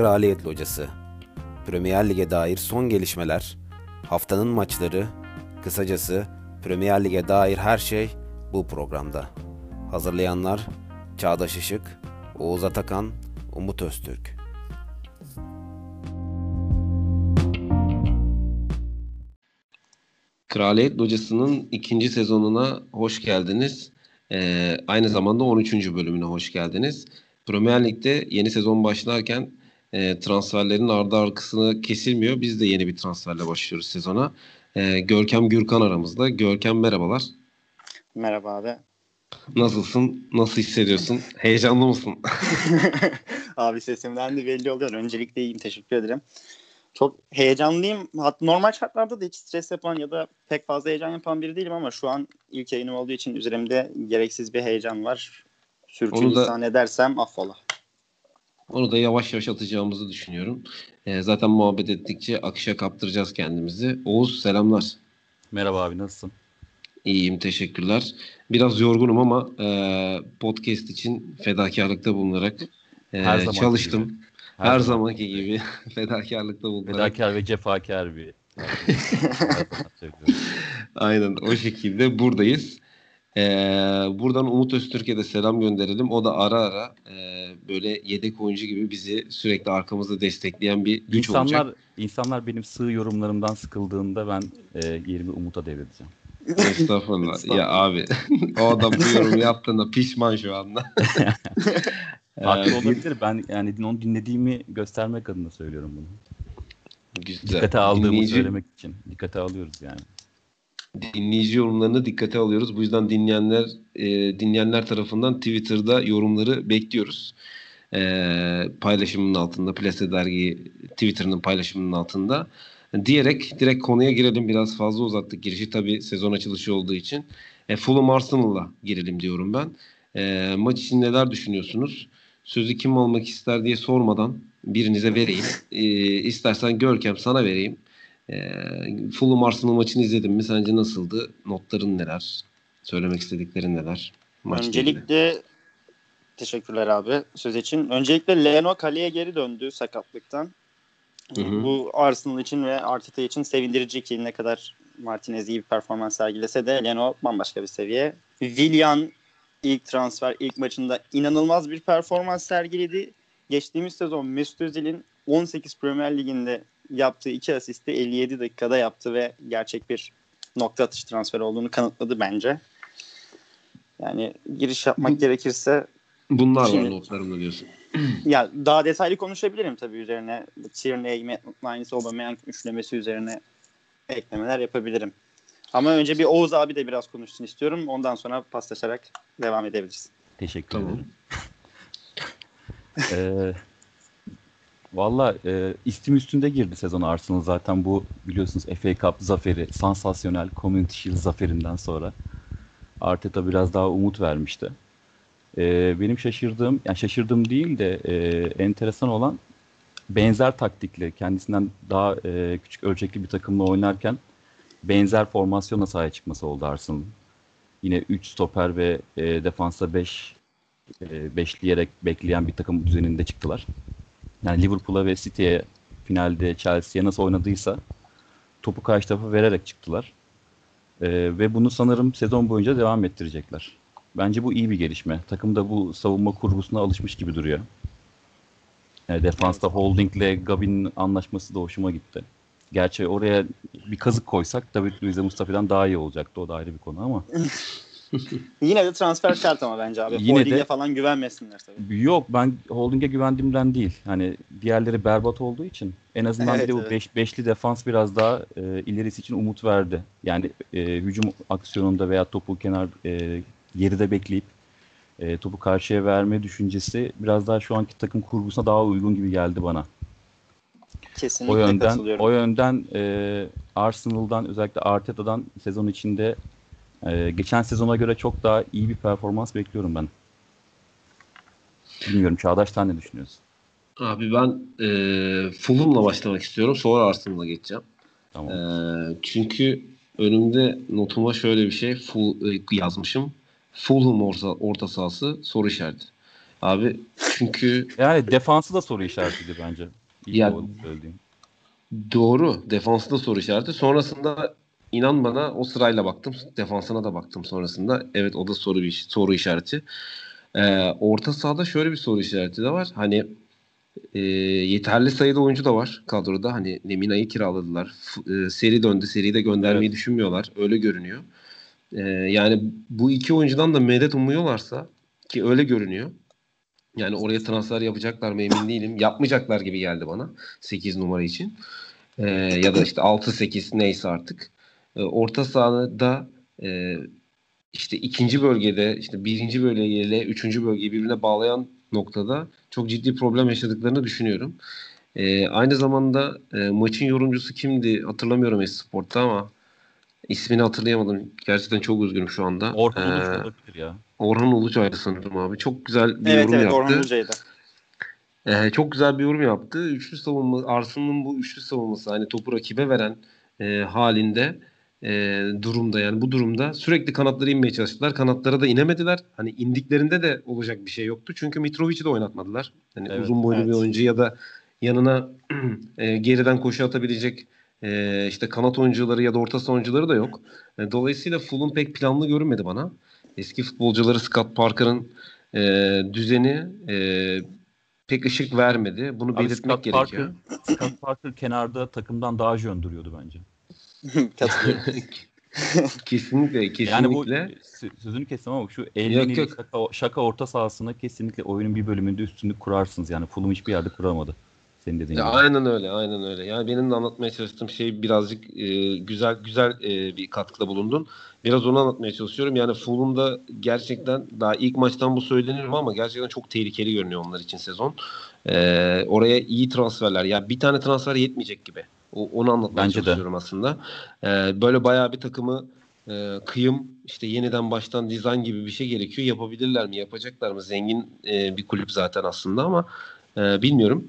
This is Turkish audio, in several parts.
Kraliyet Locası. Premier Lig'e dair son gelişmeler, haftanın maçları, kısacası Premier Lig'e dair her şey bu programda. Hazırlayanlar Çağdaş Işık, Oğuz Atakan, Umut Öztürk. Kraliyet Locası'nın ikinci sezonuna hoş geldiniz. Ee, aynı zamanda 13. bölümüne hoş geldiniz. Premier Lig'de yeni sezon başlarken e, transferlerin ardı arkasını kesilmiyor. Biz de yeni bir transferle başlıyoruz sezona. E, Görkem Gürkan aramızda. Görkem merhabalar. Merhaba abi. Nasılsın? Nasıl hissediyorsun? Heyecanlı mısın? abi sesimden de belli oluyor. Öncelikle iyiyim. Teşekkür ederim. Çok heyecanlıyım. Hatta normal şartlarda da hiç stres yapan ya da pek fazla heyecan yapan biri değilim ama şu an ilk yayınım olduğu için üzerimde gereksiz bir heyecan var. Sürçülisan da, edersem affola. Onu da yavaş yavaş atacağımızı düşünüyorum. E, zaten muhabbet ettikçe akışa kaptıracağız kendimizi. Oğuz selamlar. Merhaba abi nasılsın? İyiyim teşekkürler. Biraz yorgunum ama e, podcast için fedakarlıkta bulunarak e, Her çalıştım. Gibi. Her, Her zamanki gibi fedakarlıkta bulunarak. Fedakar ve cefakar bir. Aynen o şekilde buradayız. Ee, buradan Umut Öztürk'e de selam gönderelim. O da ara ara e, böyle yedek oyuncu gibi bizi sürekli arkamızda destekleyen bir güç insanlar, olacak. İnsanlar benim sığ yorumlarımdan sıkıldığında ben e, yerimi Umut'a devredeceğim. Estağfurullah. Estağfurullah. Ya abi o adam bu yorumu yaptığında pişman şu anda. Haklı ee, olabilir. Ben yani onu dinlediğimi göstermek adına söylüyorum bunu. Güzel. Dikkate aldığımı Dinleyici... söylemek için. Dikkate alıyoruz yani dinleyici yorumlarını dikkate alıyoruz. Bu yüzden dinleyenler e, dinleyenler tarafından Twitter'da yorumları bekliyoruz. E, paylaşımının altında, Plase Dergi Twitter'ının paylaşımının altında. Diyerek direkt konuya girelim. Biraz fazla uzattık girişi. Tabii sezon açılışı olduğu için. E, Fulham Arsenal'la girelim diyorum ben. E, maç için neler düşünüyorsunuz? Sözü kim almak ister diye sormadan birinize vereyim. E, istersen Görkem sana vereyim. E, Fulham Arsenal maçını izledin mi? Sence nasıldı? Notların neler? Söylemek istediklerin neler? Maç Öncelikle ilgili. teşekkürler abi söz için. Öncelikle Leno kaleye geri döndü sakatlıktan. Hı hı. Bu Arsenal için ve Arteta için sevindirici ki ne kadar Martinez iyi bir performans sergilese de Leno bambaşka bir seviye. Willian ilk transfer ilk maçında inanılmaz bir performans sergiledi. Geçtiğimiz sezon Mesut Özil'in 18 Premier Lig'inde yaptığı iki asisti 57 dakikada yaptı ve gerçek bir nokta atış transferi olduğunu kanıtladı bence. Yani giriş yapmak gerekirse Bunlar şimdi, var notlarımda diyorsun. ya daha detaylı konuşabilirim tabii üzerine. Tierney, Niles, Aubameyang üçlemesi üzerine eklemeler yapabilirim. Ama önce bir Oğuz abi de biraz konuşsun istiyorum. Ondan sonra paslaşarak devam edebiliriz. Teşekkür tamam. ederim. ee, Valla e, istim üstünde girdi sezon Arsenal zaten bu biliyorsunuz FA Cup zaferi, sansasyonel Community Shield zaferinden sonra Arteta biraz daha umut vermişti. E, benim şaşırdığım, yani şaşırdığım değil de e, enteresan olan benzer taktikle kendisinden daha e, küçük ölçekli bir takımla oynarken benzer formasyona sahaya çıkması oldu Arsenal'ın. Yine 3 stoper ve e, defansa 5 e, beşleyerek bekleyen bir takım düzeninde çıktılar yani Liverpool'a ve City'ye finalde Chelsea'ye nasıl oynadıysa topu karşı tarafa vererek çıktılar. Ee, ve bunu sanırım sezon boyunca devam ettirecekler. Bence bu iyi bir gelişme. Takım da bu savunma kurgusuna alışmış gibi duruyor. Yani defansta evet. Holding'le Gabin'in anlaşması da hoşuma gitti. Gerçi oraya bir kazık koysak David Luiz'e Mustafa'dan daha iyi olacaktı. O da ayrı bir konu ama. Yine de transfer şart ama bence abi. Yine Holding'e de, falan güvenmesinler tabii. Yok ben Holding'e güvendiğimden değil. Hani diğerleri berbat olduğu için en azından evet, bir de bu evet. beş, beşli defans biraz daha e, ilerisi için umut verdi. Yani e, hücum aksiyonunda veya topu kenar e, geride bekleyip e, topu karşıya verme düşüncesi biraz daha şu anki takım kurgusuna daha uygun gibi geldi bana. Kesinlikle o yönden o yönden e, Arsenal'dan özellikle Arteta'dan sezon içinde ee, geçen sezona göre çok daha iyi bir performans bekliyorum ben. Bilmiyorum Çağdaş sen ne düşünüyorsun? Abi ben e, Fulham'la başlamak istiyorum. Sonra Arsenal'a geçeceğim. Tamam. E, çünkü önümde notuma şöyle bir şey full, e, yazmışım. Fulham orta, orta sahası soru işareti. Abi çünkü Yani defansı da soru işaretiydi bence. İlk Ya- söylediğim. Doğru. Defansı da soru işareti. Sonrasında inan bana o sırayla baktım. Defansına da baktım sonrasında. Evet o da soru bir soru işareti. Ee, orta sahada şöyle bir soru işareti de var. Hani e, yeterli sayıda oyuncu da var kadroda. Hani Lemina'yı kiraladılar. F- e, seri döndü. Seriyi de göndermeyi düşünmüyorlar. Öyle görünüyor. Ee, yani bu iki oyuncudan da medet umuyorlarsa ki öyle görünüyor. Yani oraya transfer yapacaklar mı emin değilim. Yapmayacaklar gibi geldi bana 8 numara için. Ee, ya da işte 6-8 neyse artık. Ee, orta sahada e, işte ikinci bölgede işte birinci bölgeyle üçüncü bölgeyi birbirine bağlayan noktada çok ciddi problem yaşadıklarını düşünüyorum. Ee, aynı zamanda e, maçın yorumcusu kimdi hatırlamıyorum Esport'ta ama ismini hatırlayamadım. Gerçekten çok üzgünüm şu anda. Orhan Uluç Ee, olabilir ya. Orhan Uluçay'dı sanırım abi. Çok güzel bir Evet yorum evet yaptı. Orhan Ulucay'dı. Ee, çok güzel bir yorum yaptı. Üçlü savunma, Arsenal'ın bu üçlü savunması hani topu rakibe veren e, halinde e, durumda yani bu durumda sürekli kanatlara inmeye çalıştılar. Kanatlara da inemediler. Hani indiklerinde de olacak bir şey yoktu. Çünkü Mitrovic'i de oynatmadılar. Hani Evet, uzun boylu bir evet. oyuncu ya da yanına e, geriden koşu atabilecek e, işte kanat oyuncuları ya da orta saha oyuncuları da yok. E, dolayısıyla Fulham pek planlı görünmedi bana. Eski futbolcuları Scott Parker'ın e, düzeni e, pek ışık vermedi. Bunu Abi belirtmek Scott gerekiyor. Parker, Scott Parker kenarda takımdan daha jön duruyordu bence. Katılıyorum. kesinlikle, kesinlikle. Yani bu sö- sözünü kestim ama şu Yok, elini yok. şaka, şaka orta sahasına kesinlikle oyunun bir bölümünde üstünlük kurarsınız. Yani Fulham hiçbir yerde kuramadı. Senin dediğin Ya gibi. aynen öyle, aynen öyle. Yani benim de anlatmaya çalıştığım şey birazcık e, güzel güzel e, bir katkıda bulundun. Biraz onu anlatmaya çalışıyorum. Yani Fulham'da gerçekten daha ilk maçtan bu söylenir mi ama gerçekten çok tehlikeli görünüyor onlar için sezon. E, oraya iyi transferler. Ya bir tane transfer yetmeyecek gibi. O, onu anlatmaya Bence de. çalışıyorum aslında. E, böyle bayağı bir takımı e, kıyım işte yeniden baştan dizayn gibi bir şey gerekiyor. Yapabilirler mi? Yapacaklar mı? Zengin e, bir kulüp zaten aslında ama e, bilmiyorum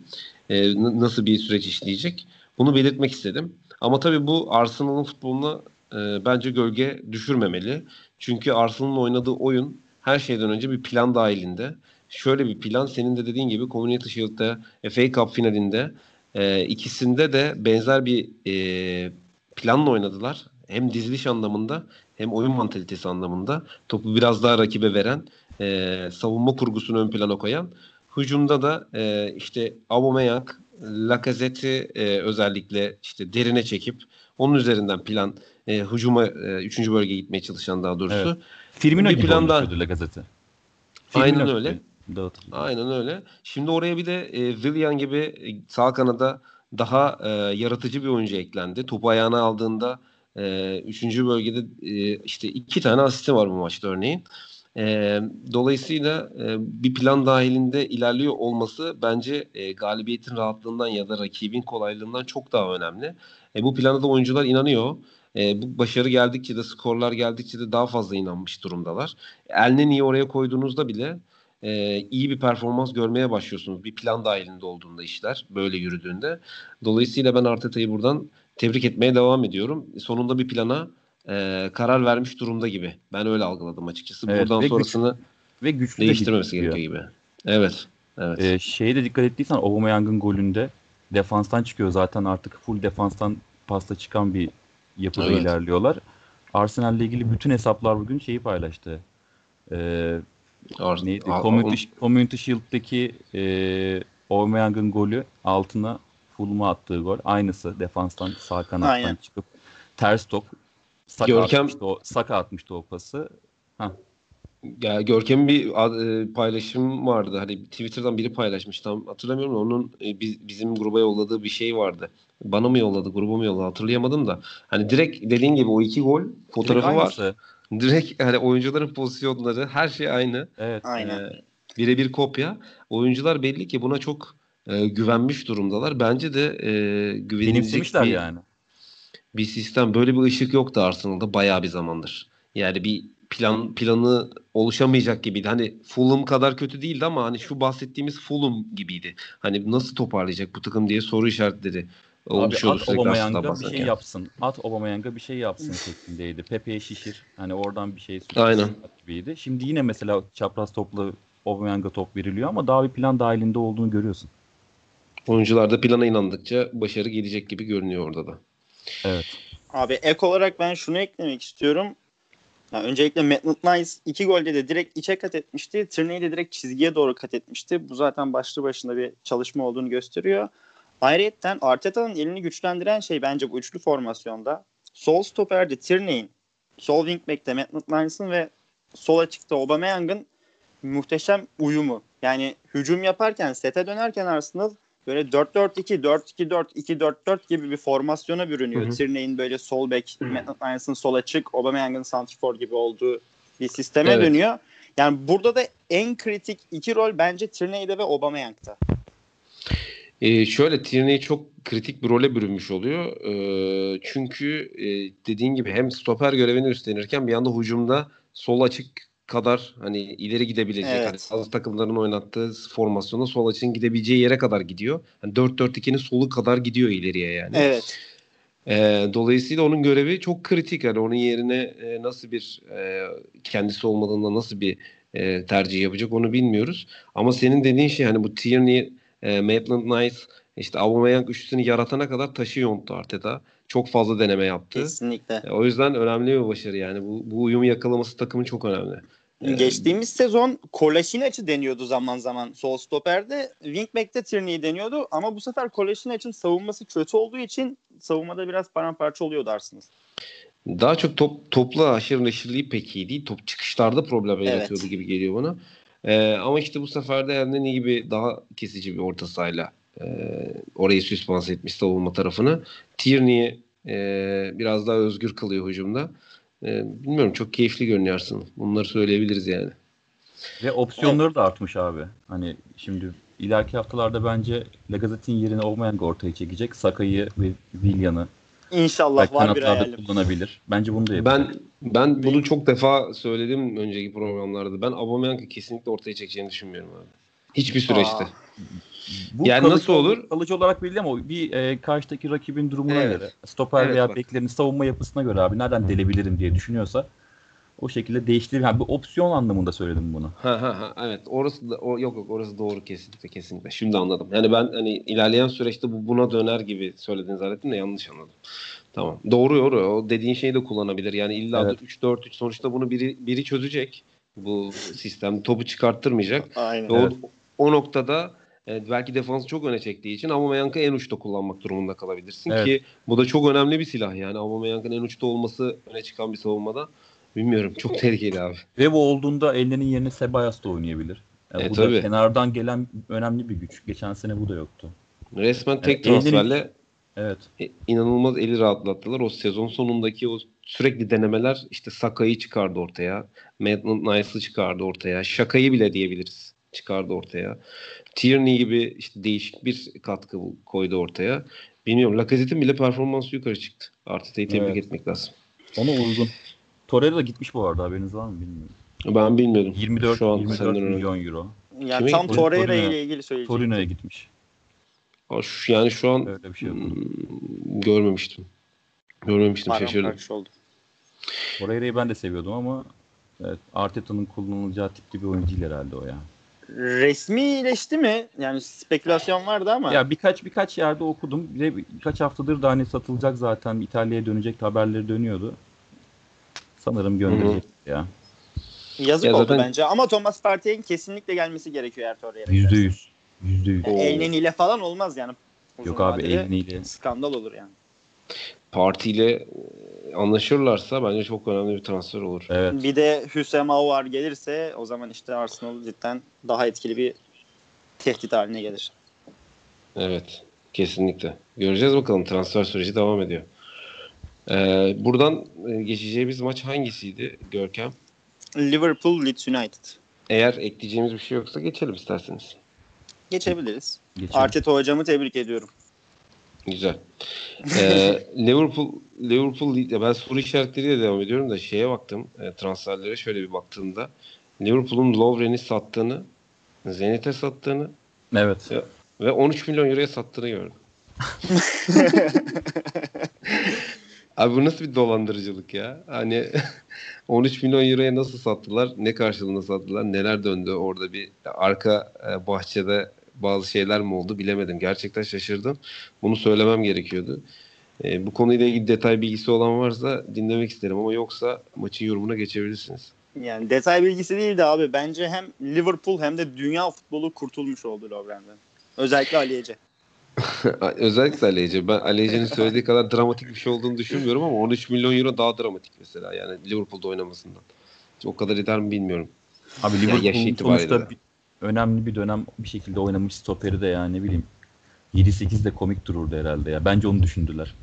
e, nasıl bir süreç işleyecek. Bunu belirtmek istedim. Ama tabii bu Arsenal'ın futboluna e, bence gölge düşürmemeli. Çünkü Arsenal'ın oynadığı oyun her şeyden önce bir plan dahilinde. Şöyle bir plan senin de dediğin gibi Community Shield'da FA Cup finalinde e, ikisinde de benzer bir e, planla oynadılar. Hem diziliş anlamında hem oyun mantalitesi anlamında topu biraz daha rakibe veren e, savunma kurgusunu ön plana koyan Hücumda da e, işte Aubameyang, Lacazette'i e, özellikle işte derine çekip onun üzerinden plan e, hücuma e, üçüncü bölgeye gitmeye çalışan daha doğrusu. Evet. Firmino bir gibi plan daha- olmuştu La gazete. Aynen öyle. Dağıtıldı. Aynen öyle. Şimdi oraya bir de e, Willian gibi e, sağ kanada daha e, yaratıcı bir oyuncu eklendi. Topu ayağına aldığında e, üçüncü bölgede e, işte iki tane asisti var bu maçta örneğin. E, dolayısıyla e, bir plan dahilinde ilerliyor olması bence e, galibiyetin rahatlığından ya da rakibin kolaylığından çok daha önemli. E, bu plana da oyuncular inanıyor. E, bu başarı geldikçe de skorlar geldikçe de daha fazla inanmış durumdalar. Elneni'yi oraya koyduğunuzda bile e, iyi bir performans görmeye başlıyorsunuz. Bir plan dahilinde olduğunda işler böyle yürüdüğünde. Dolayısıyla ben Arteta'yı buradan tebrik etmeye devam ediyorum. Sonunda bir plana e, karar vermiş durumda gibi. Ben öyle algıladım açıkçası. Evet, buradan ve güç- sonrasını Ve güçlü de değiştirmemesi gidiyor. gerekiyor gibi. Evet. Evet. Ee, şeye de dikkat ettiysen Aubameyang'ın golünde defanstan çıkıyor. Zaten artık full defanstan pasta çıkan bir yapıda Evet. ilerliyorlar. Arsenal'le ilgili bütün hesaplar bugün şeyi paylaştı. Ee, Ar- neydi? Ar- Community, Community Shield'daki e, Aubameyang'ın golü altına Fulham'a attığı gol. Aynısı defanstan sağ kanattan Aynen. çıkıp ters top. Saka Görkem- atmıştı o, Saka atmıştı o pası. Ya Görkem'in bir ad- e, paylaşım vardı. Hani Twitter'dan biri paylaşmış. Tam hatırlamıyorum. da Onun e, biz- bizim gruba yolladığı bir şey vardı. Bana mı yolladı, gruba mı yolladı hatırlayamadım da. Hani direkt dediğin gibi o iki gol fotoğrafı Direkt var. Direkt hani oyuncuların pozisyonları her şey aynı. Evet. Aynen. Ee, birebir kopya. Oyuncular belli ki buna çok e, güvenmiş durumdalar. Bence de e, güvenilecek bir, yani. bir sistem. Böyle bir ışık yoktu Arsenal'da bayağı bir zamandır. Yani bir plan planı oluşamayacak gibiydi. Hani Fulham kadar kötü değildi ama hani şu bahsettiğimiz Fulham gibiydi. Hani nasıl toparlayacak bu takım diye soru işaretleri Abi at Aubameyang'a bir şey yapsın. At Aubameyang'a bir şey yapsın şeklindeydi. Pepe'ye şişir. Hani oradan bir şey Aynen. gibiydi. Şimdi yine mesela çapraz topla Aubameyang'a top veriliyor ama daha bir plan dahilinde olduğunu görüyorsun. Oyuncular da plana inandıkça başarı gelecek gibi görünüyor orada da. Evet. Abi ek olarak ben şunu eklemek istiyorum. Yani öncelikle Maitland Nice iki golde de direkt içe kat etmişti. Tierney de direkt çizgiye doğru kat etmişti. Bu zaten başlı başına bir çalışma olduğunu gösteriyor. Ayrıca Arteta'nın elini güçlendiren şey bence bu üçlü formasyonda. Sol stoperde Tierney'in, sol wingback'te Maitland Nice'ın ve sol açıkta Aubameyang'ın muhteşem uyumu. Yani hücum yaparken, sete dönerken Arsenal böyle 4-4-2, 4-2-4, 2-4-4 gibi bir formasyona bürünüyor. Tierney'in böyle sol bek, Maitland Nice'ın sol açık, Aubameyang'ın santrfor gibi olduğu bir sisteme Evet. dönüyor. Yani burada da en kritik iki rol bence Tierney'de ve Aubameyang'da. Ee, şöyle Tierney çok kritik bir role bürünmüş oluyor. Ee, çünkü e, dediğin gibi hem stoper görevini üstlenirken bir anda hücumda sol açık kadar hani ileri gidebilecek. Evet. Hani bazı takımların oynattığı formasyonda sol açığın gidebileceği yere kadar gidiyor. Yani 4-4-2'nin solu kadar gidiyor ileriye yani. Evet. Ee, dolayısıyla onun görevi çok kritik. Yani onun yerine e, nasıl bir e, kendisi olmadığında nasıl bir e, tercih yapacak onu bilmiyoruz. Ama senin dediğin şey hani bu Tierney, e, Maitland Nice, işte Aubameyang üçlüsünü yaratana kadar taşı yonttu Arteta. Çok fazla deneme yaptı. Kesinlikle. E, o yüzden önemli bir başarı yani. Bu, bu uyumu yakalaması takımın çok önemli. E, Geçtiğimiz sezon Kolasinac deniyordu zaman zaman sol stoperde. Wingback'te Tierney'i deniyordu ama bu sefer Kolasinac savunması kötü olduğu için savunmada biraz paramparça oluyordu Arsenal. Daha çok top topla aşırı neşirliği pek iyi değil. Top çıkışlarda problem Evet. yaratıyordu gibi geliyor bana. Ee, ama işte bu sefer de Elneny gibi daha kesici bir orta sahayla e, orayı süspans etmiş savunma tarafını. Tierney'i e, biraz daha özgür kılıyor hücumda. E, bilmiyorum çok keyifli görünüyor Arsenal. Bunları söyleyebiliriz yani. Ve opsiyonları da artmış abi. Hani şimdi ileriki haftalarda bence Lacazette'in yerine Aubameyang ortaya çekecek. Sakay'ı ve Willian'ı İnşallah belki var bir hayalim. kullanabilir. Bence bunu da yapacak. Ben ben bunu çok defa söyledim önceki programlarda. Ben Aubameyang'ı kesinlikle ortaya çekeceğini düşünmüyorum abi. Hiçbir süreçte. Aa. Bu Yani kalıcı- nasıl olur? Kalıcı olarak belli ama bir e, karşıdaki rakibin durumuna Evet. göre, stoper Evet, veya bak. beklerin savunma yapısına göre abi nereden delebilirim diye düşünüyorsa o şekilde değiştirir. Yani bir opsiyon anlamında söyledim bunu. Ha ha ha evet orası da o yok yok orası doğru kesinlikle kesinlikle. Şimdi anladım. Yani ben hani ilerleyen süreçte bu buna döner gibi söylediğini zannettim de yanlış anladım. Tamam. Doğru doğru. O dediğin şeyi de kullanabilir. Yani illa Evet. 3-4-3 sonuçta bunu biri biri çözecek. Bu sistem topu çıkarttırmayacak. Aynen. Ve Evet. o, o noktada e, belki defansı çok öne çektiği için Aubameyang'ı en uçta kullanmak durumunda kalabilirsin Evet. ki bu da çok önemli bir silah yani Aubameyang'ın en uçta olması öne çıkan bir savunmada bilmiyorum çok tehlikeli abi. Ve bu olduğunda Elne'nin yerine Sebayas da oynayabilir. Yani E, bu tabii. da kenardan gelen önemli bir güç. Geçen sene bu da yoktu. Resmen tek Evet, transferle Evet. e, inanılmaz eli rahatlattılar. O sezon sonundaki o sürekli denemeler işte Saka'yı çıkardı ortaya. Maitland Nice'ı çıkardı ortaya. Şaka'yı bile diyebiliriz çıkardı ortaya. Tierney gibi işte değişik bir katkı koydu ortaya. Bilmiyorum Lacazette'in bile performansı yukarı çıktı. Arteta'yı tebrik Evet. etmek lazım. Ona uygun. Torreira da gitmiş bu arada haberiniz var mı bilmiyorum. Ben bilmiyordum. 24, Şu an 24 senden öğrendim. milyon euro. Yani Kime tam? Torreira ile ilgili söyleyeceğim. Torino'ya gitmiş. Aa, şu- Yani şu an Öyle bir şey hmm, görmemiştim. Görmemiştim şaşırdım. Paramparça oldu. Torreira'yı ben de seviyordum ama evet, Arteta'nın kullanılacağı tipli bir oyuncu değil herhalde o ya. Resmileşti mi? Yani spekülasyon vardı ama. Ya birkaç birkaç yerde okudum. Bir birkaç haftadır da hani satılacak zaten İtalya'ya dönecek haberleri dönüyordu. Sanırım gönderecek ya. Yazık Ya oldu zaten- bence. Ama Thomas Partey'in kesinlikle gelmesi gerekiyor eğer Torreira. Yüzde yüz. Yüzde yüz. İle falan olmaz yani. Uzun Yok abi Elneny Skandal olur yani. Partiyle e, anlaşırlarsa bence çok önemli bir transfer olur. Evet. Bir de Hüsem Aouar gelirse o zaman işte Arsenal cidden daha etkili bir tehdit haline gelir. Evet. Kesinlikle. Göreceğiz bakalım. Transfer süreci devam ediyor. Ee, buradan e, geçeceğimiz maç hangisiydi Görkem? Liverpool Leeds United. Eğer ekleyeceğimiz bir şey yoksa geçelim isterseniz. Geçebiliriz. Geçelim. Arteta hocamı tebrik ediyorum. Güzel. Ee, Liverpool Liverpool ya ben soru işaretleriyle devam ediyorum da şeye baktım e, transferlere şöyle bir baktığımda Liverpool'un Lovren'i sattığını Zenit'e sattığını Evet. ve 13 milyon euroya sattığını gördüm. Abi bu nasıl bir dolandırıcılık ya? Hani 13 milyon euroya nasıl sattılar? Ne karşılığında sattılar? Neler döndü orada bir arka e, bahçede bazı şeyler mi oldu bilemedim. Gerçekten şaşırdım. Bunu söylemem gerekiyordu. E, bu konuyla ilgili detay bilgisi olan varsa dinlemek isterim ama yoksa maçın yorumuna geçebilirsiniz. Yani detay bilgisi değil de abi bence hem Liverpool hem de dünya futbolu kurtulmuş oldu Lovren'den. Özellikle Ali Ece. Özellikle Aleyce. Ben Aleyce'nin söylediği kadar dramatik bir şey olduğunu düşünmüyorum ama 13 milyon euro daha dramatik mesela. Yani Liverpool'da oynamasından. O kadar eder mi bilmiyorum. Abi Yani Liverpool'un itibariyle sonuçta bir- önemli bir dönem bir şekilde oynamış stoperi de yani ne bileyim 7-8 de komik dururdu herhalde ya. Bence onu düşündüler.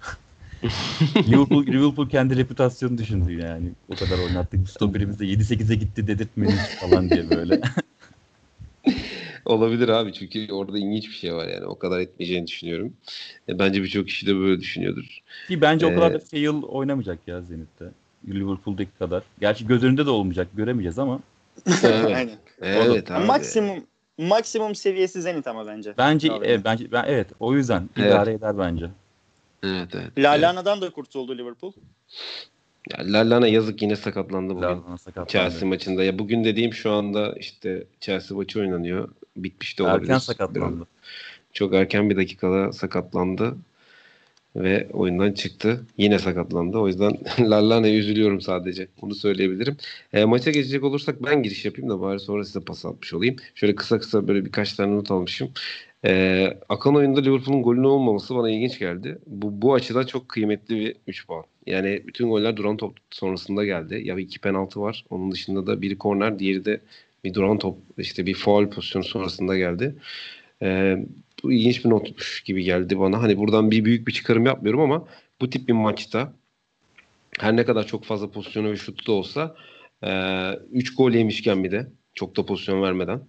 Liverpool, Liverpool kendi reputasyonu düşündü yani. O kadar oynattık. Bu stoperimiz de 7-8'e gitti dedirtmeyiz falan diye böyle. Olabilir abi çünkü orada ilginç bir şey var yani. O kadar etmeyeceğini düşünüyorum. E, bence birçok kişi de böyle düşünüyordur. Ki bence o kadar Ee, da fail oynamayacak ya Zenit'te. Liverpool'daki kadar. Gerçi göz önünde de olmayacak. Göremeyeceğiz ama Evet. Aynen. Evet abi. Maksimum maksimum seviyesi Zenit ama bence. bence e, bence ben evet o yüzden Evet. idare eder bence. Evet evet. evet. Lalana'dan da kurtuldu Liverpool. Ya Lallana yazık yine sakatlandı bugün. Lallana sakatlandı. Chelsea maçında. Ya bugün dediğim şu anda işte Chelsea maçı oynanıyor. Bitmiş de olabilir. Erken sakatlandı. Çok erken bir dakikada sakatlandı ve oyundan çıktı. Yine sakatlandı. O yüzden Lallana'ya üzülüyorum sadece. Bunu söyleyebilirim. E, maça geçecek olursak ben giriş yapayım da bari sonra size pas atmış olayım. Şöyle kısa kısa böyle birkaç tane not almışım. E, akan oyunda Liverpool'un golünün olmaması bana ilginç geldi. Bu, bu açıdan çok kıymetli bir 3 puan. Yani bütün goller duran top sonrasında geldi. Ya iki penaltı var. Onun dışında da biri korner, diğeri de bir duran top işte bir faul pozisyonu sonrasında geldi. Ee, bu ilginç bir notmuş gibi geldi bana. Hani buradan bir büyük bir çıkarım yapmıyorum ama bu tip bir maçta her ne kadar çok fazla pozisyonu ve şutu da olsa 3 gol yemişken bir de çok da pozisyon vermeden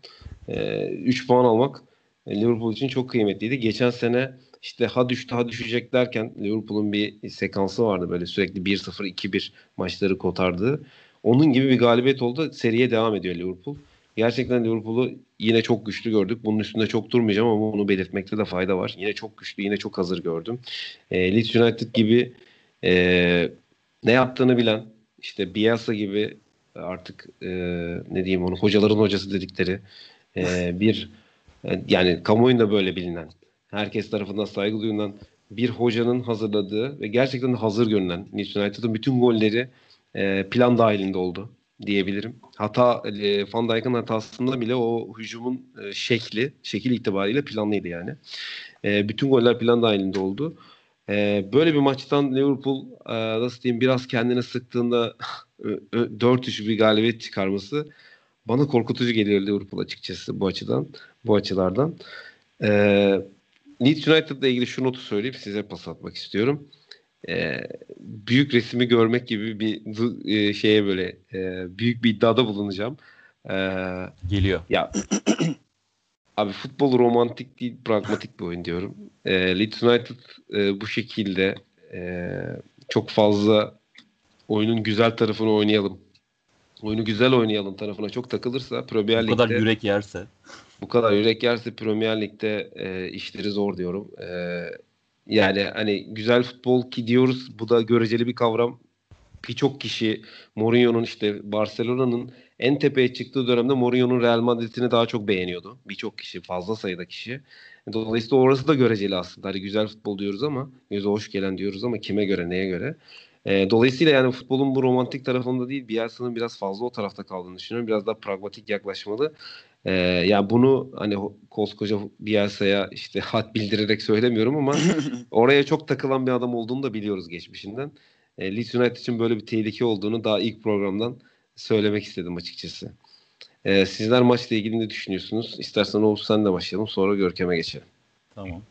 3 puan almak e, Liverpool için çok kıymetliydi. Geçen sene işte ha düştü ha düşecek derken Liverpool'un bir sekansı vardı böyle sürekli 1-0 2-1 maçları kotardığı. Onun gibi bir galibiyet oldu. Seriye devam ediyor Liverpool. Gerçekten Liverpool'u yine çok güçlü gördük. Bunun üstünde çok durmayacağım ama bunu belirtmekte de fayda var. Yine çok güçlü, yine çok hazır gördüm. E, Leeds United gibi e, ne yaptığını bilen, işte Bielsa gibi artık e, ne diyeyim onu hocaların hocası dedikleri e, bir e, yani kamuoyunda böyle bilinen, herkes tarafından saygı duyulan bir hocanın hazırladığı ve gerçekten hazır görünen Leeds United'ın bütün golleri e, plan dahilinde oldu diyebilirim. Hata e, Van Dijk'ın hatasında bile o hücumun e, şekli, şekil itibariyle planlıydı yani. E, bütün goller plan dahilinde oldu. E, böyle bir maçtan Liverpool e, nasıl diyeyim biraz kendini sıktığında 4-3 bir galibiyet çıkarması bana korkutucu geliyor Liverpool açıkçası bu açıdan, bu açılardan. E, Leeds United'la ilgili şu notu söyleyip size pas atmak istiyorum e, büyük resmi görmek gibi bir e, şeye böyle e, büyük bir iddiada bulunacağım. E, Geliyor. Ya abi futbol romantik değil pragmatik bir oyun diyorum. E, Leeds United e, bu şekilde e, çok fazla oyunun güzel tarafını oynayalım. Oyunu güzel oynayalım tarafına çok takılırsa Premier Lig'de Bu kadar yürek yerse. bu kadar yürek yerse Premier Lig'de e, işleri zor diyorum. E, yani hani güzel futbol ki diyoruz. Bu da göreceli bir kavram. Birçok kişi Mourinho'nun işte Barcelona'nın en tepeye çıktığı dönemde Mourinho'nun Real Madrid'ini daha çok beğeniyordu. Birçok kişi, fazla sayıda kişi. Dolayısıyla orası da göreceli aslında. Hani güzel futbol diyoruz ama göze hoş gelen diyoruz ama kime göre, neye göre? E, dolayısıyla yani futbolun bu romantik tarafında değil, Bielsa'nın biraz fazla o tarafta kaldığını düşünüyorum. Biraz daha pragmatik yaklaşmalı. Ee, yani bunu hani koskoca Bielsa'ya işte hat bildirerek söylemiyorum ama oraya çok takılan bir adam olduğunu da biliyoruz geçmişinden. E, Leeds United için böyle bir tehlike olduğunu daha ilk programdan söylemek istedim açıkçası. E, sizler maçla ilgili ne düşünüyorsunuz? İstersen Oğuz sen de başlayalım sonra Görkem'e geçelim. Tamam.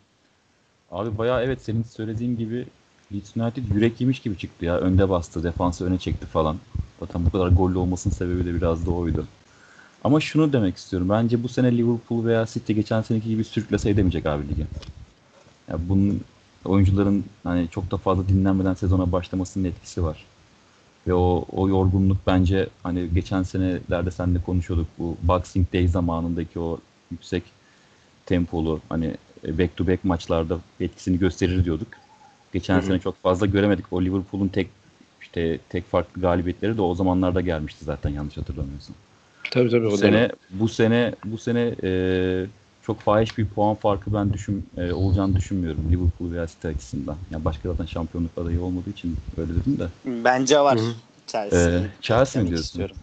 Abi bayağı evet senin söylediğin gibi Leeds United yürek yemiş gibi çıktı ya. Önde bastı, defansı öne çekti falan. Zaten bu kadar gollü olmasının sebebi de biraz da oydu. Ama şunu demek istiyorum. Bence bu sene Liverpool veya City geçen seneki gibi sürüklese edemeyecek abi ligi. Ya bunun oyuncuların hani çok da fazla dinlenmeden sezona başlamasının etkisi var. Ve o, o yorgunluk bence hani geçen senelerde seninle konuşuyorduk bu Boxing Day zamanındaki o yüksek tempolu hani back to back maçlarda etkisini gösterir diyorduk. geçen Hı-hı. sene çok fazla göremedik. O Liverpool'un tek işte tek farklı galibiyetleri de o zamanlarda gelmişti zaten yanlış hatırlamıyorsam. Tabii tabii. Bu sene bu sene bu sene e, çok fahiş bir puan farkı ben düşün e, olacağını düşünmüyorum Liverpool veya City açısından. Yani başka zaten şampiyonluk adayı olmadığı için öyle dedim de. Bence var. Hı-hı. Chelsea. Ee, Chelsea mi diyorsun? Istiyorum.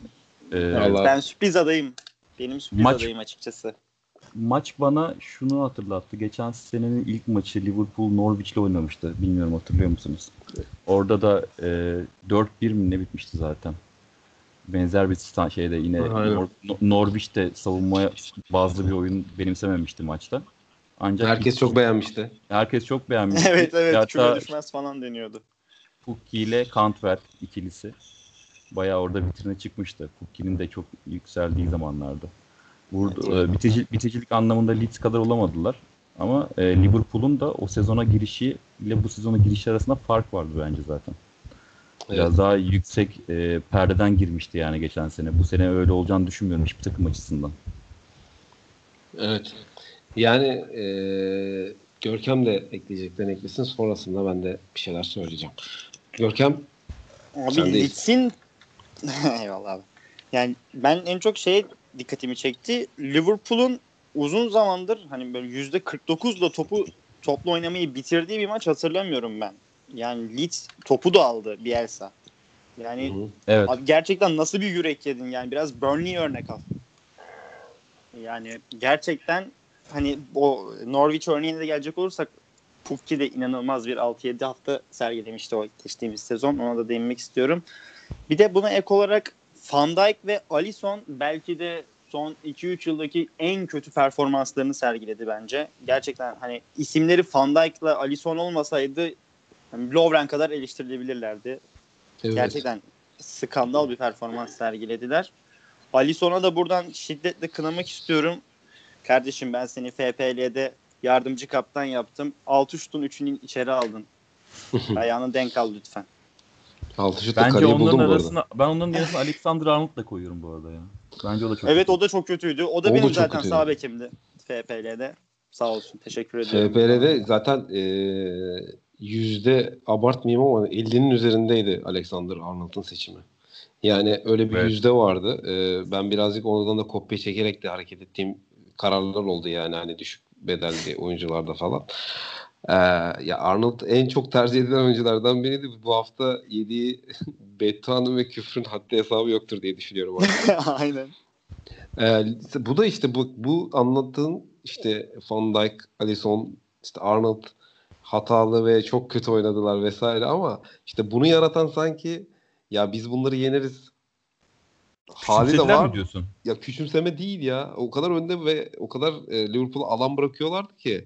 Ee, evet, ben sürpriz adayım. Benim sürpriz maç, adayım açıkçası. Maç bana şunu hatırlattı. Geçen senenin ilk maçı Liverpool Norwich'le oynamıştı. Bilmiyorum hatırlıyor musunuz? Orada da e, 4-1 mi ne bitmişti zaten. Benzer bir şeyde yine Nor- Norwich de savunmaya bazı bir oyun benimsememişti maçta. Ancak herkes çok beğenmişti. Herkes çok beğenmişti. evet evet Hatta küme düşmez falan deniyordu. Pukki ile Cantwell ikilisi. Bayağı orada vitrine çıkmıştı. Pukki'nin de çok yükseldiği zamanlarda. Burada e, bitici, biticilik anlamında Leeds kadar olamadılar. Ama e, Liverpool'un da o sezona girişi ile bu sezona girişi arasında fark vardı bence zaten. Biraz evet. daha yüksek e, perdeden girmişti yani geçen sene. Bu sene öyle olacağını düşünmüyorum hiçbir takım açısından. Evet. Yani e, Görkem de ekleyeceklerini eklesin. Sonrasında ben de bir şeyler söyleyeceğim. Görkem Abi Leeds'in eyvallah abi. Yani ben en çok şey dikkatimi çekti. Liverpool'un uzun zamandır hani böyle yüzde 49'la topu toplu oynamayı bitirdiği bir maç hatırlamıyorum ben. Yani Leeds topu da aldı Bielsa. Yani evet. abi gerçekten nasıl bir yürek yedin yani biraz Burnley örnek al. Yani gerçekten hani o Norwich örneğine de gelecek olursak Pufki de inanılmaz bir 6-7 hafta sergilemişti o geçtiğimiz sezon. Ona da değinmek istiyorum. Bir de buna ek olarak Van Dijk ve Alisson belki de son 2-3 yıldaki en kötü performanslarını sergiledi bence. Gerçekten hani isimleri Van Dijk'la Alisson olmasaydı yani Lovren kadar eleştirilebilirlerdi. Evet. Gerçekten skandal bir performans sergilediler. Alisson'a da buradan şiddetle kınamak istiyorum. Kardeşim ben seni FPL'de yardımcı kaptan yaptım. 6 şutun 3'ünü içeri aldın. Ayağını denk al lütfen. 6 şut Bence onların arasına ben onların arasına Alexander Arnold da koyuyorum bu arada ya. Bence o da çok Evet kötü. o da çok kötüydü. O da o benim da zaten kötüydü. sağ bekimdi FPL'de. Sağ olsun. Teşekkür ediyorum. FPL'de zaten e, yüzde abartmayayım ama 50'nin üzerindeydi Alexander Arnold'un seçimi. Yani öyle bir evet. yüzde vardı. E, ben birazcık oradan da kopya çekerek de hareket ettiğim kararlar oldu yani hani düşük bedelli oyuncularda falan. Ee, ya Arnold en çok tercih edilen oyunculardan biriydi. Bu hafta yediği bedduanın ve küfrün haddi hesabı yoktur diye düşünüyorum. Aynen. Ee, bu da işte bu, bu anlattığın işte Van Dijk, Alisson, işte Arnold hatalı ve çok kötü oynadılar vesaire ama işte bunu yaratan sanki ya biz bunları yeneriz hali de var. Mi diyorsun? Ya küçümseme değil ya. O kadar önde ve o kadar e, Liverpool'a alan bırakıyorlardı ki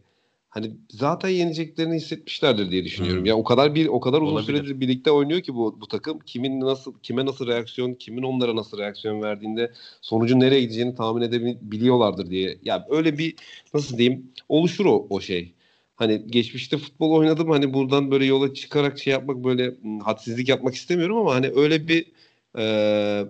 hani zaten yeneceklerini hissetmişlerdir diye düşünüyorum. Hmm. Ya o kadar bir o kadar uzun Olabilir. süredir birlikte oynuyor ki bu bu takım kimin nasıl kime nasıl reaksiyon, kimin onlara nasıl reaksiyon verdiğinde sonucun nereye gideceğini tahmin edebiliyorlardır diye. Ya öyle bir nasıl diyeyim oluşur o o şey. Hani geçmişte futbol oynadım hani buradan böyle yola çıkarak şey yapmak böyle hadsizlik yapmak istemiyorum ama hani öyle bir e,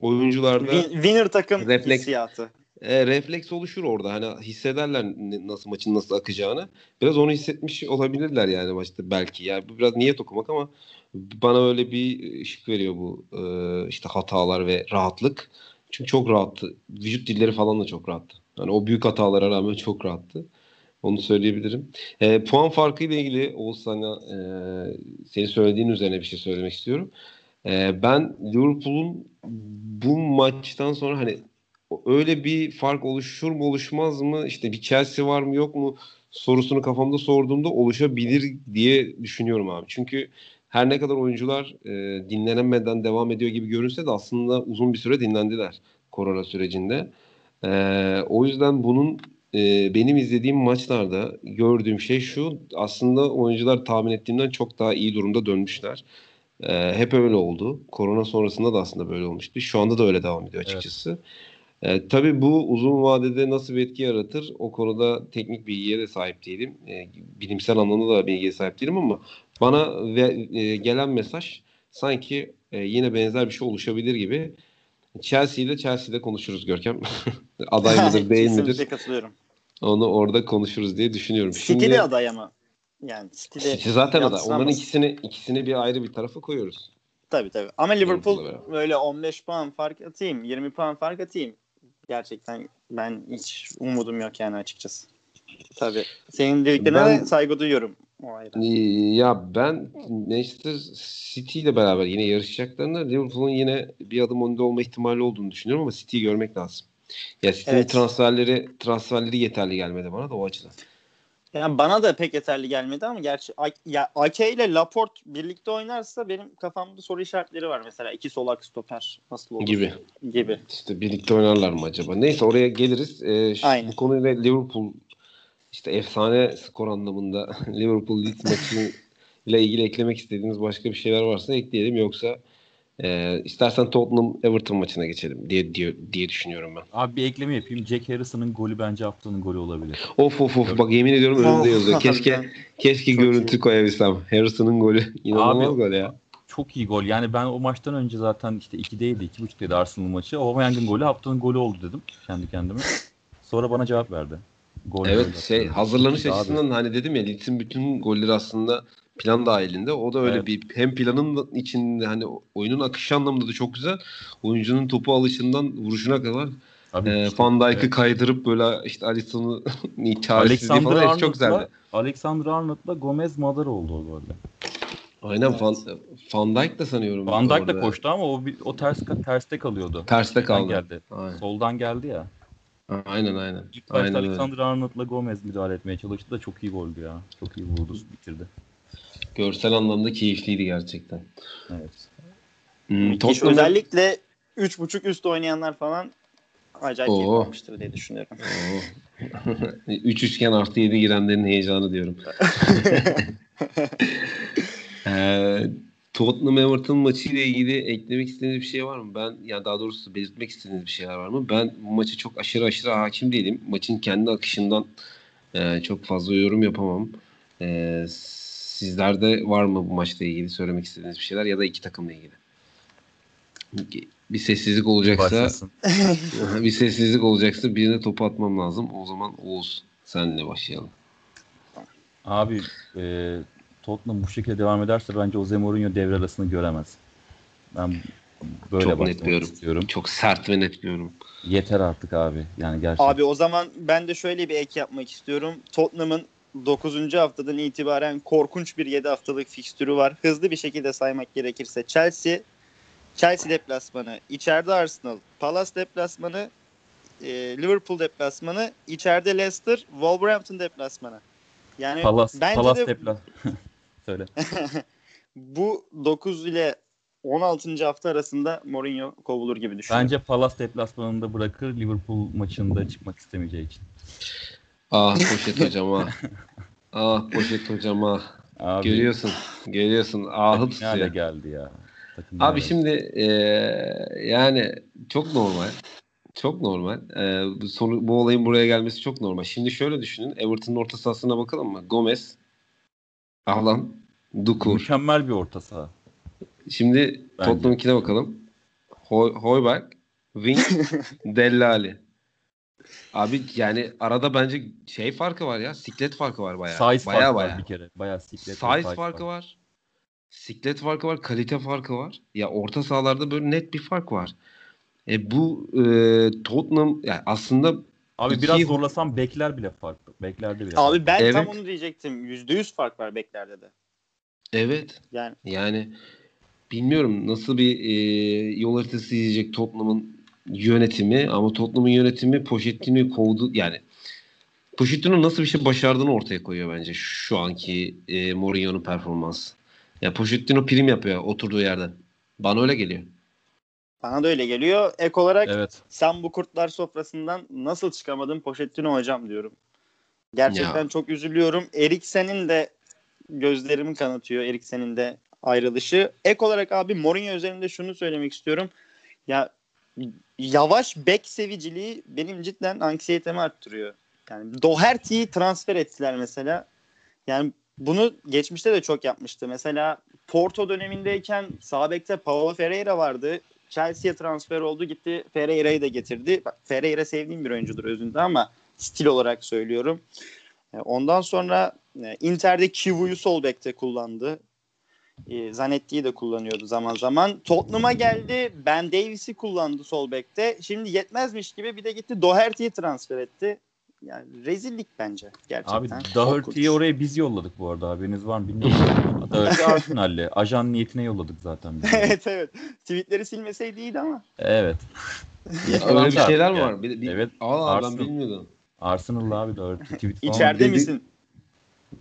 oyuncularda Win, winner takım refleks, hissiyatı. E, refleks oluşur orada. Hani hissederler nasıl maçın nasıl akacağını. Biraz onu hissetmiş olabilirler yani maçta belki. Yani bu biraz niyet okumak ama bana öyle bir ışık veriyor bu e, işte hatalar ve rahatlık. Çünkü çok rahattı. Vücut dilleri falan da çok rahattı. Yani o büyük hatalara rağmen çok rahattı. Onu söyleyebilirim. E, puan farkı ile ilgili Oğuzhan'a e, senin söylediğin üzerine bir şey söylemek istiyorum. E, ben Liverpool'un bu maçtan sonra hani öyle bir fark oluşur mu oluşmaz mı işte bir Chelsea var mı yok mu sorusunu kafamda sorduğumda oluşabilir diye düşünüyorum abi. Çünkü her ne kadar oyuncular e, dinlenemeden devam ediyor gibi görünse de aslında uzun bir süre dinlendiler korona sürecinde. E, o yüzden bunun e, benim izlediğim maçlarda gördüğüm şey şu aslında oyuncular tahmin ettiğimden çok daha iyi durumda dönmüşler. E, hep öyle oldu. Korona sonrasında da aslında böyle olmuştu. Şu anda da öyle devam ediyor açıkçası. Evet. E, tabii bu uzun vadede nasıl bir etki yaratır o konuda teknik bilgiye de sahip değilim. E, bilimsel anlamda da bilgiye sahip değilim ama bana ve, e, gelen mesaj sanki e, yine benzer bir şey oluşabilir gibi. Chelsea ile Chelsea'de konuşuruz Görkem. aday mıdır değil midir? katılıyorum. Onu orada konuşuruz diye düşünüyorum. City'de Şimdi, aday ama. Yani City'de City zaten yansıtamaz. Onların ikisini ikisini bir ayrı bir tarafa koyuyoruz. Tabii tabii. Ama Liverpool böyle 15 puan fark atayım, 20 puan fark atayım. Gerçekten ben hiç umudum yok yani açıkçası. Tabii. Senin dediklerine Ben- saygı duyuyorum. O ayrı. Ya ben Manchester City ile beraber yine yarışacaklarında Liverpool'un yine bir adım önde olma ihtimali olduğunu düşünüyorum ama City'yi görmek lazım. Ya City'nin Evet. transferleri transferleri yeterli gelmedi bana da o açıdan. Yani bana da pek yeterli gelmedi ama gerçi ya Ake ile Laporte birlikte oynarsa benim kafamda soru işaretleri var mesela. iki solak stoper nasıl olur? Gibi. Gibi. İşte birlikte oynarlar mı acaba? Neyse oraya geliriz. Ee, şu- bu konuyla Liverpool işte efsane skor anlamında Liverpool Leeds maçı ile ilgili eklemek istediğiniz başka bir şeyler varsa ekleyelim yoksa e, istersen Tottenham Everton maçına geçelim diye diye, diye düşünüyorum ben. Abi bir ekleme yapayım. Jack Harrison'ın golü bence haftanın golü olabilir. Of of of bak yemin ediyorum önümde yazıyor. Keşke keşke Çok görüntü iyi. koyabilsem. Harrison'ın golü inanılmaz Abi- gol ya. Çok iyi gol. Yani ben o maçtan önce zaten işte 2'deydi, 2.5'teydi Arsenal maçı. Aubameyang'ın golü haftanın golü oldu dedim kendi kendime. Sonra bana cevap verdi. Gol Evet şey hazırlanış açısından hani dedim ya Leeds'in bütün golleri aslında plan dahilinde. O da öyle Evet. bir hem planın içinde hani oyunun akışı anlamında da çok güzel. Oyuncunun topu alışından vuruşuna kadar Abi e, işte, Van Dijk'ı evet. kaydırıp böyle işte Alisson'u çaresizliği Alexander falan hepsi çok güzeldi. Arnold'la Alexander Arnold'la Gomez Madar oldu o golde. Aynen Evet. Van, Van Dijk da sanıyorum. Van Dijk de koştu ama o o ters terste kalıyordu. Terste kaldı. geldi. Aynen. Soldan geldi ya. Aynen aynen. İlk başta Aynen öyle. Alexander Arnold'la Gomez müdahale etmeye çalıştı da çok iyi goldü ya. Çok iyi vurdu, bitirdi. Görsel anlamda keyifliydi gerçekten. Evet. Hmm, Müthiş. Tottenham'da- Özellikle 3.5 üst oynayanlar falan acayip Oo. keyif almıştır diye düşünüyorum. Oo. Üç üçgen artı yedi girenlerin heyecanı diyorum. Ee, Tottenham Everton maçı ile ilgili eklemek istediğiniz bir şey var mı? Ben yani daha doğrusu belirtmek istediğiniz bir şeyler var mı? Ben bu maçı çok aşırı aşırı hakim değilim. Maçın kendi akışından e, çok fazla yorum yapamam. E, sizlerde var mı bu maçla ilgili söylemek istediğiniz bir şeyler ya da iki takımla ilgili? Bir sessizlik olacaksa bir sessizlik olacaksa birine topu atmam lazım. O zaman Oğuz senle başlayalım. Abi e, Tottenham bu şekilde devam ederse bence Jose Mourinho devre arasını göremez. Ben böyle Çok net istiyorum. Çok sert ve net bir yorum. Yeter artık abi. Yani gerçekten. Abi o zaman ben de şöyle bir ek yapmak istiyorum. Tottenham'ın 9. haftadan itibaren korkunç bir 7 haftalık fikstürü var. Hızlı bir şekilde saymak gerekirse Chelsea, Chelsea deplasmanı, içeride Arsenal, Palace deplasmanı, e, Liverpool deplasmanı, içeride Leicester, Wolverhampton deplasmanı. Yani Palas, bence Palas de depla. Söyle. bu 9 ile 16. hafta arasında Mourinho kovulur gibi düşünüyorum. Bence Palas deplasmanında bırakır Liverpool maçında çıkmak istemeyeceği için. Ah poşet hocam ah. Ah poşet hocam ah. Abi, Görüyorsun. Görüyorsun. Ahı tutuyor. geldi ya. Takım Abi şimdi eee, yani çok normal. Çok normal. Eee, bu, sonu, bu olayın buraya gelmesi çok normal. Şimdi şöyle düşünün. Everton'un orta sahasına bakalım mı? Gomez, Ahlan, Dukur. mükemmel bir orta saha. Şimdi Bence. Tottenham'ınkine bakalım. Hoy Hoiberg, Wing, Dellali. Abi yani arada bence şey farkı var ya. Siklet farkı var bayağı. Size bayağı farkı bayağı. var bir kere. Bayağı siklet. Size farkı var. Siklet farkı var. Kalite farkı var. Ya orta sahalarda böyle net bir fark var. E bu e, Tottenham yani aslında Abi İki- biraz zorlasam bekler bile farklı. Beklerde bile. Abi ben tam Evet. onu diyecektim. %100 fark var beklerde de. evet Yani Yani bilmiyorum nasıl bir e, yol haritası izleyecek Tottenham'ın yönetimi ama Tottenham'ın yönetimi Pochettino'yu kovdu yani Pochettino nasıl bir şey başardığını ortaya koyuyor bence şu anki e, Mourinho'nun performansı. Ya Pochettino prim yapıyor oturduğu yerden. Bana öyle geliyor. bana da öyle geliyor. Ek olarak Evet. sen bu kurtlar sofrasından nasıl çıkamadın Pochettino hocam diyorum. Gerçekten Ya. çok üzülüyorum. Eriksen'in de gözlerimi kanatıyor. Eriksen'in de ayrılışı. Ek olarak abi Mourinho üzerinde şunu söylemek istiyorum. Ya yavaş bek seviciliği benim cidden anksiyetemi arttırıyor. Yani Doherty'yi transfer ettiler mesela. Yani bunu geçmişte de çok yapmıştı. Mesela Porto dönemindeyken sağ bekte Paulo Ferreira vardı. Chelsea'ye transfer oldu gitti Ferreira'yı da getirdi. Bak, Ferreira sevdiğim bir oyuncudur özünde ama stil olarak söylüyorum. E, ondan sonra e, Inter'de Kivu'yu sol bekte kullandı. E, Zanetti'yi de kullanıyordu zaman zaman. Tottenham'a geldi. Ben Davis'i kullandı sol bekte. Şimdi yetmezmiş gibi bir de gitti Doherty'yi transfer etti. Yani rezillik bence gerçekten. Abi Doherty'yi oraya biz yolladık bu arada haberiniz var mı bilmiyorum. Doherty Arsenal'le. Ajan niyetine yolladık zaten. Biz. evet evet. Tweetleri silmeseydi iyiydi ama. Evet. Öyle bir şeyler Yani. var. Bir, bir, Evet. Aa, ben Arsenal. bilmiyordum. Arsenal'lı abi Doherty. Tweet falan. İçeride dedi- misin?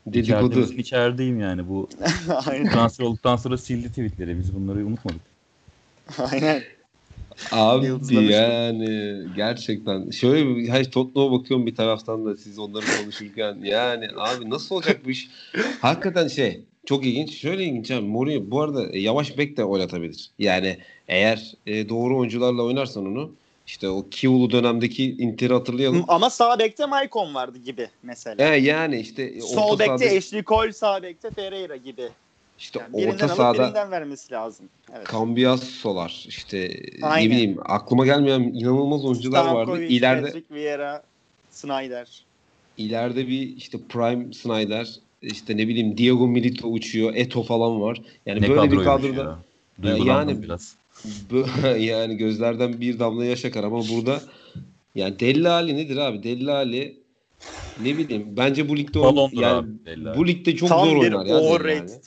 İçeride Dedikodu. misin? İçerideyim yani. Bu Aynen. transfer olduktan sonra sildi tweetleri. Biz bunları unutmadık. Aynen. Abi yani gerçekten şöyle bir hayır Tottenham'a bakıyorum bir taraftan da siz onları konuşurken yani abi nasıl olacak bu iş? Hakikaten şey çok ilginç. Şöyle ilginç abi Mourinho bu arada e, yavaş bek de oynatabilir. Yani eğer e, doğru oyuncularla oynarsan onu işte o Kivulu dönemdeki Inter'i hatırlayalım. Ama sağ bekte Maicon vardı gibi mesela. He, yani işte e, Sol bekte sahada- Ashley Cole, sağ bekte Ferreira gibi. işte Yani birinden orta alıp sahada birinden vermesi lazım. Evet. Cambiasso'lar işte Aynen. ne bileyim aklıma gelmeyen inanılmaz oyuncular vardı. Stankovic, İleride Patrick Vieira, Snyder. ileride bir işte Prime Snyder işte ne bileyim Diego Milito uçuyor. Eto falan var. Yani ne böyle bir kadroda ya. Duygulandım yani- biraz. yani gözlerden bir damla yaş akar ama burada yani Deli Ali nedir abi? Deli Ali ne bileyim bence bu ligde Balondur yani abi. Bu ligde çok Tam zor bir oynar ya. Overrated.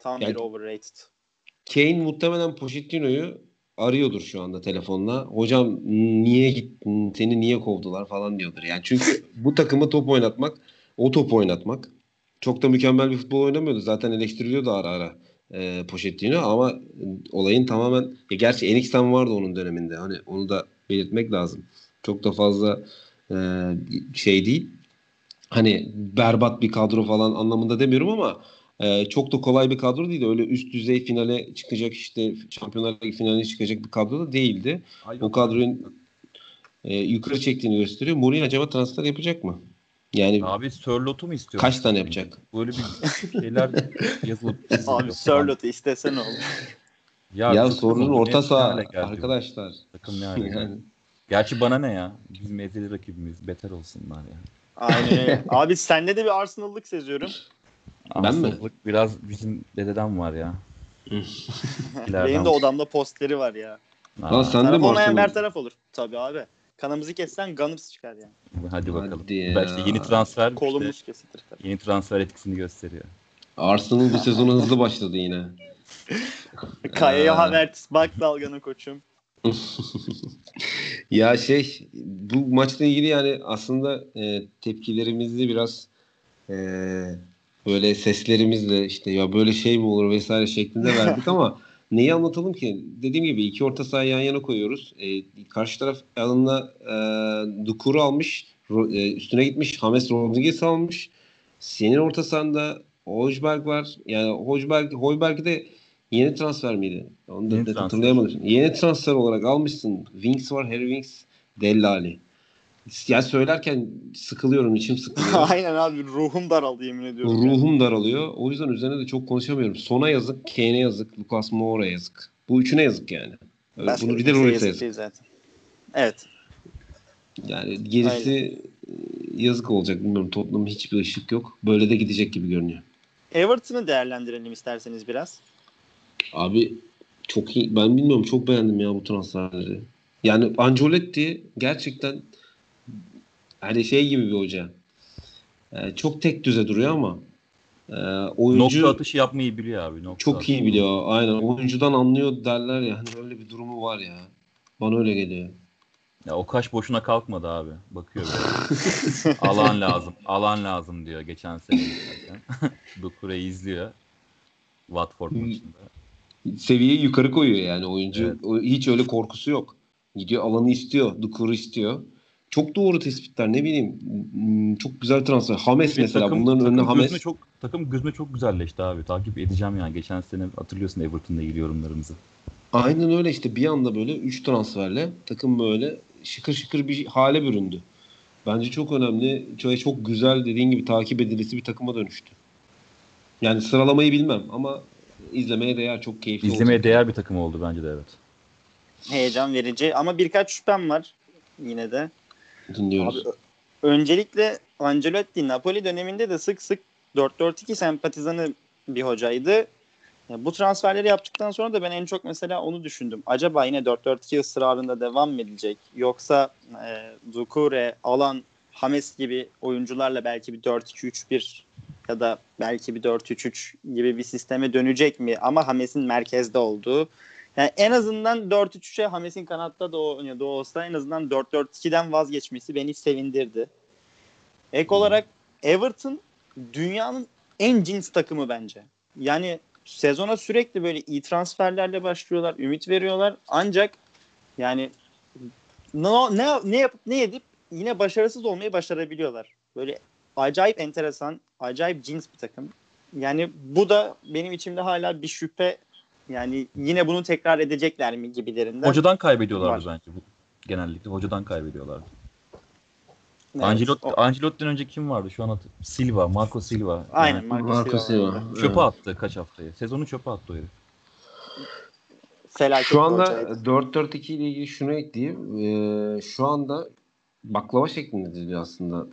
Tam Yani- bir overrated. Kane muhtemelen Pochettino'yu arıyordur şu anda telefonla. Hocam niye gittin? Seni niye kovdular falan diyordur. Yani çünkü bu takımı top oynatmak, o top oynatmak çok da mükemmel bir futbol oynamıyordu. Zaten eleştiriliyordu ara ara e, Pochettino ama olayın tamamen ya gerçi Enixten vardı onun döneminde. Hani onu da belirtmek lazım. Çok da fazla e, şey değil. Hani berbat bir kadro falan anlamında demiyorum ama ee, çok da kolay bir kadro değildi. Öyle üst düzey finale çıkacak işte Şampiyonlar Ligi finaline çıkacak bir kadro da değildi. O kadronun e, yukarı çektiğini gösteriyor. Mourinho acaba transfer yapacak mı? Yani Abi Sörlot'u mu istiyor? kaç tane yapacak? Böyle bir şeyler yazılıp Abi. Sörlot'u istesen olur. Ya, takım sorunun orta saha arkadaşlar. Takım ne hale? Yani Gerçi bana ne ya? Bizim ezeli rakibimiz. Beter olsunlar ya. Aynen. Abi sende de bir Arsenal'lık seziyorum. Ben mi? Arsenal'lık Biraz bizim dededen var ya. Benim de odamda posteri var ya. Aa, Lan sen de Taraf mi olmayan Arsenal? her taraf olur. Tabii abi. Kanımızı kessen Gunners çıkar yani. Hadi bakalım. Hadi ya. İşte yeni transfer Kolumuz işte, kesilir tabii. yeni transfer etkisini gösteriyor. Arsenal bu sezona hızlı başladı yine. Kaya'ya Aa. Havertz bak dalganı koçum. ya şey bu maçla ilgili yani aslında e, tepkilerimizi biraz e, böyle seslerimizle işte ya böyle şey mi olur vesaire şeklinde verdik ama neyi anlatalım ki? Dediğim gibi iki orta sahayı yan yana koyuyoruz. E, karşı taraf yanına e, Dukuru almış. Ro- e, üstüne gitmiş. James Rodriguez almış. Senin orta sahanda Hojberg var. Yani Hojberg, Hojberg de yeni transfer miydi? Onu da Yeni transfer. hatırlayamadım. Yeni transfer olarak almışsın. Wings var. Harry Wings. Dellali. Ya söylerken sıkılıyorum. içim sıkılıyor. Aynen abi ruhum daraldı yemin ediyorum. Ruhum daralıyor. O yüzden üzerine de çok konuşamıyorum. Sona yazık, Kane'e yazık, Lucas Moura'ya yazık. Bu üçüne yazık yani. Başka Bunu bir de Royce'e yazık yazık. değil zaten. Evet. Yani gerisi e, yazık olacak. Bilmiyorum Tottenham'ın hiçbir ışık yok. Böyle de gidecek gibi görünüyor. Everton'ı değerlendirelim isterseniz biraz. Abi çok iyi. Ben bilmiyorum çok beğendim ya bu transferleri. Yani Ancelotti gerçekten hani şey gibi bir hoca. Ee, çok tek düze duruyor ama e, oyuncu Nokta atışı yapmayı biliyor abi. Nokta çok atışı. iyi biliyor. Aynen oyuncudan anlıyor derler ya. Hani öyle bir durumu var ya. Bana öyle geliyor. Ya o kaş boşuna kalkmadı abi. Bakıyor böyle. alan lazım. Alan lazım diyor geçen sene. zaten. Dukure'yi izliyor. Watford Hı. maçında. Seviyeyi yukarı koyuyor yani oyuncu. Evet. Hiç öyle korkusu yok. Gidiyor alanı istiyor. Dukuru istiyor. Çok doğru tespitler. Ne bileyim. Çok güzel transfer. Hames Ve mesela. takım, Bunların takım önüne Hames. çok takım gözüme çok güzelleşti abi. Takip edeceğim yani. Geçen sene hatırlıyorsun Everton'la ilgili yorumlarımızı. Aynen öyle işte bir anda böyle 3 transferle takım böyle şıkır şıkır bir hale büründü. Bence çok önemli, çok, çok güzel dediğin gibi takip edilisi bir takıma dönüştü. Yani sıralamayı bilmem ama izlemeye değer çok keyifli İzlemeye olacak. değer bir takım oldu bence de evet. Heyecan verici ama birkaç şüphem var yine de. Dinliyoruz. Abi, öncelikle Ancelotti Napoli döneminde de sık sık 4-4-2 sempatizanı bir hocaydı. bu transferleri yaptıktan sonra da ben en çok mesela onu düşündüm. Acaba yine 4-4-2 ısrarında devam mı edecek? Yoksa e, Dukure, Alan, Hames gibi oyuncularla belki bir 4-2-3-1 ya da belki bir 4-3-3 gibi bir sisteme dönecek mi? Ama Hames'in merkezde olduğu. Yani en azından 4-3-3'e Hames'in kanatta da oynadığı olsa en azından 4-4-2'den vazgeçmesi beni sevindirdi. Ek olarak Everton dünyanın en cins takımı bence. Yani sezona sürekli böyle iyi transferlerle başlıyorlar, ümit veriyorlar. Ancak yani ne ne ne yapıp ne edip yine başarısız olmayı başarabiliyorlar. Böyle acayip enteresan, acayip cins bir takım. Yani bu da benim içimde hala bir şüphe. Yani yine bunu tekrar edecekler mi gibilerinden. Hocadan kaybediyorlardı bence bu. Genellikle hocadan kaybediyorlardı. Evet, Ancelotti, o... Ancelotti'den önce kim vardı şu an hatır... Silva, Marco Silva. Aynen yani, Marco, Marco Silva. Silva. Çöpe evet. attı kaç haftayı. Sezonu çöpe attı o herif. Felaket şu anda 4-4-2 ile ilgili şunu ekleyeyim. Ee, şu anda baklava şeklinde diziliyor aslında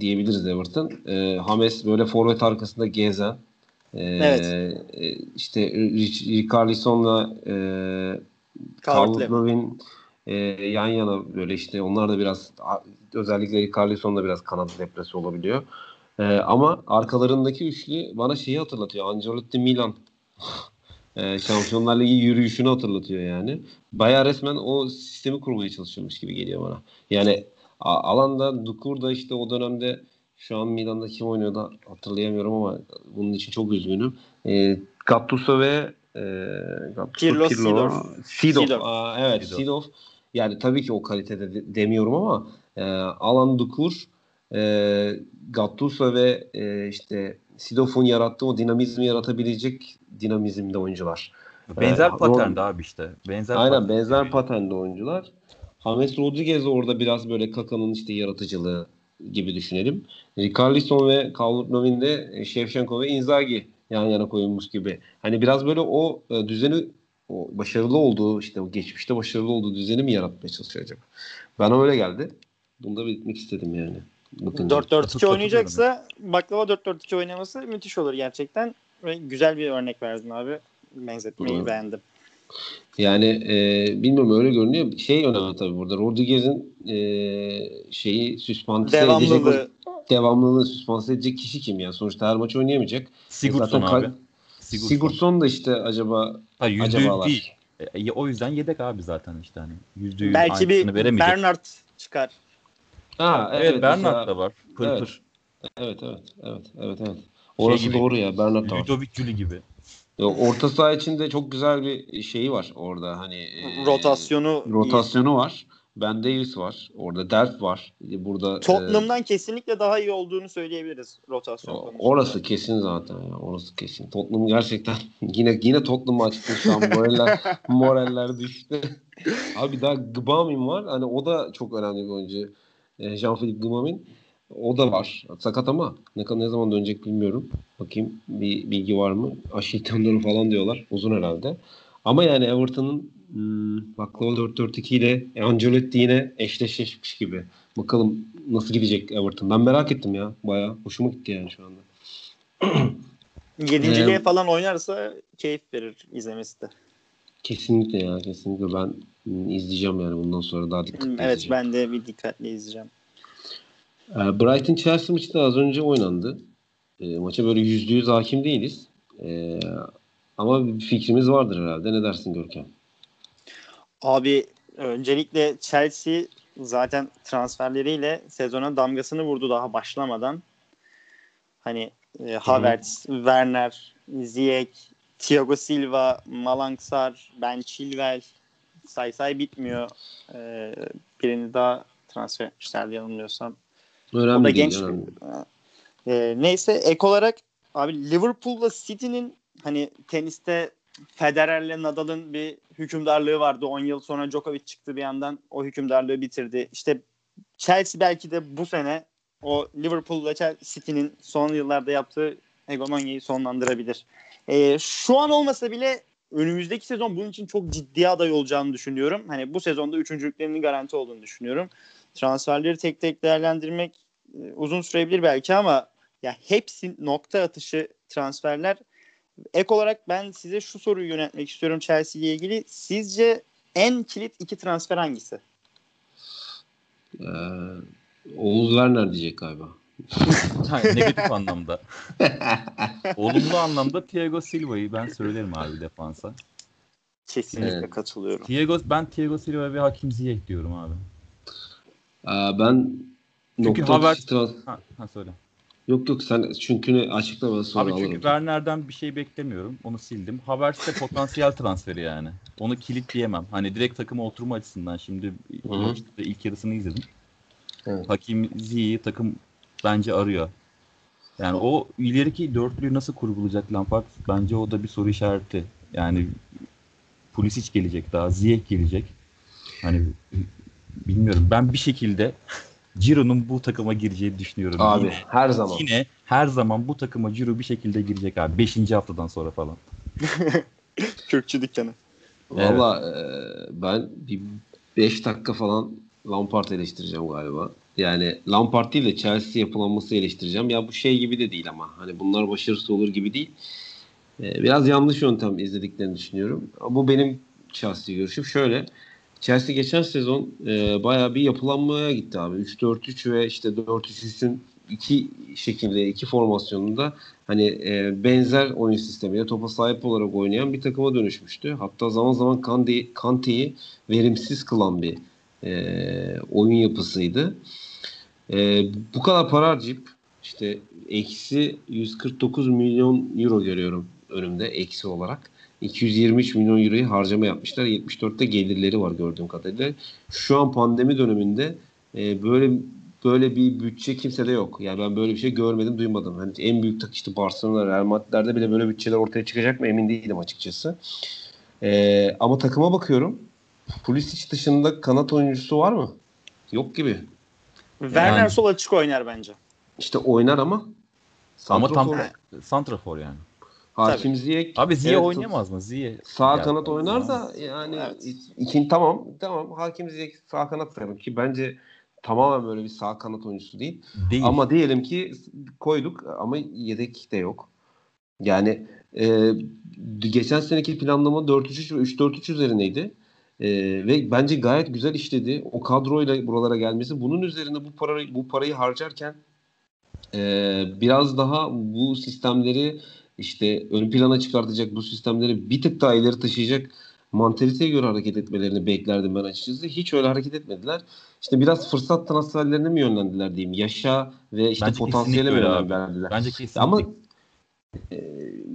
diyebiliriz Everton. E, Hames böyle forvet arkasında gezen evet. e, işte Richarlison'la e, e, yan yana böyle işte onlar da biraz özellikle Richarlison'la biraz kanat depresi olabiliyor. E, ama arkalarındaki üçlü bana şeyi hatırlatıyor. Ancelotti Milan e, Şampiyonlar Ligi yürüyüşünü hatırlatıyor yani. Baya resmen o sistemi kurmaya çalışıyormuş gibi geliyor bana. Yani alanda Dukur da işte o dönemde şu an Milan'da kim oynuyordu hatırlayamıyorum ama bunun için çok üzgünüm. E, Gattuso ve e, Gattuso, Pirlo, Pirlo Sidorf. Sidorf. Aa, evet Sidorf. Sidorf. Yani tabii ki o kalitede de, demiyorum ama e, Alan Dukur e, Gattuso ve e, işte Sidorf'un yarattığı o dinamizmi yaratabilecek dinamizmde oyuncular. Benzer ee, paternde abi işte. Benzer aynen patern. benzer paternde oyuncular. James Rodriguez orada biraz böyle Kaka'nın işte yaratıcılığı gibi düşünelim. Ricarlison ve Calvert-Lewin de e, Shevchenko ve Inzaghi yan yana koyulmuş gibi. Hani biraz böyle o e, düzeni o başarılı olduğu işte o geçmişte başarılı olduğu düzeni mi yaratmaya çalışıyor acaba? Bana öyle geldi. Bunu da belirtmek istedim yani. 4-4-2 oynayacaksa baklava 4-4-2 oynaması müthiş olur gerçekten. Ve güzel bir örnek verdin abi. Benzetmeyi Hı. beğendim. Yani e, bilmiyorum öyle görünüyor. Şey önemli tabii burada. Rodriguez'in e, şeyi süspanse devamlılığı. edecek devamlılığı süspanse edecek kişi kim yani? Sonuçta her maç oynayamayacak. Sigurdsson abi. Sigurdsson. Sigurdsson da işte acaba ha, acaba değil. E, o yüzden yedek abi zaten işte hani yüzde yüz Belki bir Bernard çıkar. Ha evet, evet Bernard da var. Pır evet. pır. Evet evet evet evet evet. Orası şey gibi, doğru ya Bernard da var. Ludovic Juli gibi. Orta saha içinde çok güzel bir şeyi var orada hani e, rotasyonu rotasyonu iyi. var. Ben Davis var. Orada Delf var. Burada Tottenham'dan e, kesinlikle daha iyi olduğunu söyleyebiliriz rotasyon konusunda. Orası kesin zaten ya. Orası kesin. Tottenham gerçekten yine yine Tottenham açtı şu an moraller moraller düştü. Abi daha Gbamin var. Hani o da çok önemli bir oyuncu. E, Jean-Philippe Gbamin. O da var. Sakat ama ne, ne zaman dönecek bilmiyorum. Bakayım bir bilgi var mı? Aşil tendonu falan diyorlar. Uzun herhalde. Ama yani Everton'ın hmm, baklava 4-4-2 ile Ancelotti yine eşleşmiş gibi. Bakalım nasıl gidecek Everton. Ben merak ettim ya. Baya hoşuma gitti yani şu anda. Yedinciliğe ee, falan oynarsa keyif verir izlemesi de. Kesinlikle ya kesinlikle ben hmm, izleyeceğim yani bundan sonra daha dikkatli Evet izleyeceğim. ben de bir dikkatli izleyeceğim. Ee, Brighton Chelsea maçı da az önce oynandı. E, maça böyle yüzde yüz hakim değiliz. E, ama bir fikrimiz vardır herhalde. Ne dersin Görkem? Abi öncelikle Chelsea zaten transferleriyle sezona damgasını vurdu daha başlamadan. Hani e, Havertz, Hı-hı. Werner, Ziyech, Thiago Silva, Malangsar, Ben Chilwell say say bitmiyor. Ee, birini daha transfer etmişlerdi yanılmıyorsam. Önemli o da genç. Önemli. E, neyse ek olarak abi Liverpool'la City'nin hani teniste Federer'le Nadal'ın bir hükümdarlığı vardı. 10 yıl sonra Djokovic çıktı bir yandan o hükümdarlığı bitirdi. İşte Chelsea belki de bu sene o Liverpool'la City'nin son yıllarda yaptığı hegemonyayı sonlandırabilir. Ee, şu an olmasa bile önümüzdeki sezon bunun için çok ciddi aday olacağını düşünüyorum. Hani bu sezonda üçüncülüklerinin garanti olduğunu düşünüyorum. Transferleri tek tek değerlendirmek e, uzun sürebilir belki ama ya hepsi nokta atışı transferler. Ek olarak ben size şu soruyu yönetmek istiyorum Chelsea ile ilgili. Sizce en kilit iki transfer hangisi? Ee, Oğuz Werner diyecek galiba. Hayır, negatif anlamda. Olumlu anlamda Thiago Silva'yı ben söylerim abi defansa. Kesinlikle Evet. katılıyorum. Thiago, ben Thiago Silva ve Hakim Ziyech diyorum abi. Ee, ben Çünkü nokta Havertz- trans... Ha, ha söyle. Yok yok sen çünkü açıkla bana sonra Abi çünkü alırım. Werner'den bir şey beklemiyorum. Onu sildim. Havertz de potansiyel transferi yani. Onu kilitleyemem. Hani direkt takıma oturma açısından şimdi Hı hı. maçta ilk yarısını izledim. Evet. Hakim Ziyech'i takım bence arıyor. Yani o ileriki dörtlüyü nasıl kurgulayacak Lampard? Bence o da bir soru işareti. Yani Pulisic gelecek daha, Ziyech gelecek. Hani bilmiyorum. Ben bir şekilde Ciro'nun bu takıma gireceğini düşünüyorum. Abi Yine, her zaman. yine her zaman bu takıma Ciro bir şekilde girecek abi. Beşinci haftadan sonra falan. Kürkçü dükkanı. Valla e, ben bir 5 dakika falan Lampard eleştireceğim galiba. Yani Lampard değil de Chelsea yapılanması eleştireceğim. Ya bu şey gibi de değil ama. Hani bunlar başarısız olur gibi değil. E, biraz yanlış yöntem izlediklerini düşünüyorum. Bu benim şahsi görüşüm. Şöyle. Chelsea geçen sezon e, bayağı bir yapılanmaya gitti abi. 3-4-3 ve işte 4-3-3'ün iki şekilde, iki formasyonunda hani e, benzer oyun sistemiyle topa sahip olarak oynayan bir takıma dönüşmüştü. Hatta zaman zaman Kante, Kante'yi verimsiz kılan bir e, oyun yapısıydı. E, bu kadar para harcayıp işte eksi 149 milyon euro görüyorum önümde eksi olarak. 223 milyon euroyu harcama yapmışlar. 74'te gelirleri var gördüğüm kadarıyla. Şu an pandemi döneminde e, böyle böyle bir bütçe kimsede yok. Yani ben böyle bir şey görmedim, duymadım. Hani en büyük tak işte Barcelona, Real Madrid'lerde bile böyle bütçeler ortaya çıkacak mı emin değilim açıkçası. E, ama takıma bakıyorum. Pulisic dışında kanat oyuncusu var mı? Yok gibi. Werner Yani- sol açık oynar bence. İşte oynar ama Ama tam santrafor- santrafor yani. Hakim Ziyech Abi Ziyech evet, oynayamaz mı? Ziyech Sağ Ya, kanat oynar da yani Evet. ikinci tamam tamam Hakim Ziyech sağ kanat sayalım ki bence tamamen böyle bir sağ kanat oyuncusu değil. değil. Ama diyelim ki koyduk ama yedek de yok. Yani e, geçen seneki planlama 4-3-3 ve 3-4-3 üzerineydi. E, ve bence gayet güzel işledi. O kadroyla buralara gelmesi. Bunun üzerine bu parayı bu parayı harcarken e, biraz daha bu sistemleri işte ön plana çıkartacak bu sistemleri bir tık daha ileri taşıyacak mantaliteye göre hareket etmelerini beklerdim ben açıkçası. Hiç öyle hareket etmediler. İşte biraz fırsat transferlerine mi yönlendiler diyeyim. Yaşa ve işte Bence potansiyele mi abi. yönlendiler. Bence kesinlikle. Ama e,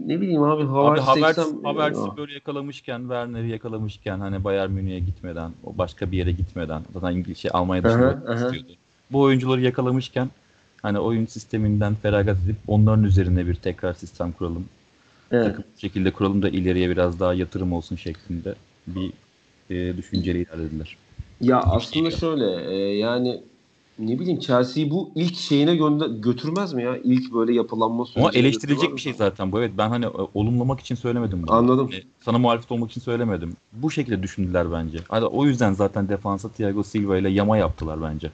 ne bileyim abi Abi Havertz Havertz, 80 Havertz'i böyle yakalamışken, Werner'i yakalamışken hani Bayern Münih'e gitmeden, o başka bir yere gitmeden zaten İngiliz şey Almanya'da istiyordu. Bu oyuncuları yakalamışken hani oyun sisteminden feragat edip onların üzerine bir tekrar sistem kuralım. Evet. Takım bir şekilde kuralım da ileriye biraz daha yatırım olsun şeklinde bir e, düşünceyle ilerlediler. Ya aslında şöyle e, yani ne bileyim Chelsea'yi bu ilk şeyine gönder götürmez mi ya? İlk böyle yapılanma Ama sürecine eleştirilecek bir şey zaten bu. Evet ben hani e, olumlamak için söylemedim bunu. Anladım. Hani sana muhalefet olmak için söylemedim. Bu şekilde düşündüler bence. Hani o yüzden zaten defansa Thiago Silva ile yama yaptılar bence.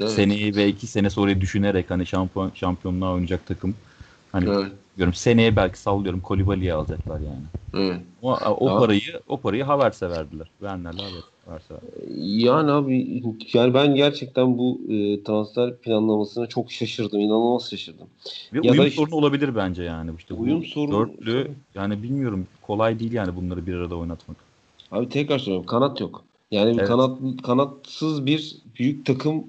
Evet. Seneyi ve iki sene sonra düşünerek hani şampiyon şampiyonluğa oynayacak takım. Hani Evet. diyorum seneye belki sallıyorum Kolibali'yi alacaklar yani. Evet. O, o Ya. parayı o parayı Havertz'e verdiler. Werner'le Havertz'e. Yani abi yani ben gerçekten bu e, transfer planlamasına çok şaşırdım. İnanılmaz şaşırdım. Ve Ya uyum işte- sorunu olabilir bence yani. İşte bu Uyum sorunu- dörtlü yani bilmiyorum kolay değil yani bunları bir arada oynatmak. Abi tekrar söylüyorum kanat yok. Yani Evet. kanat kanatsız bir büyük takım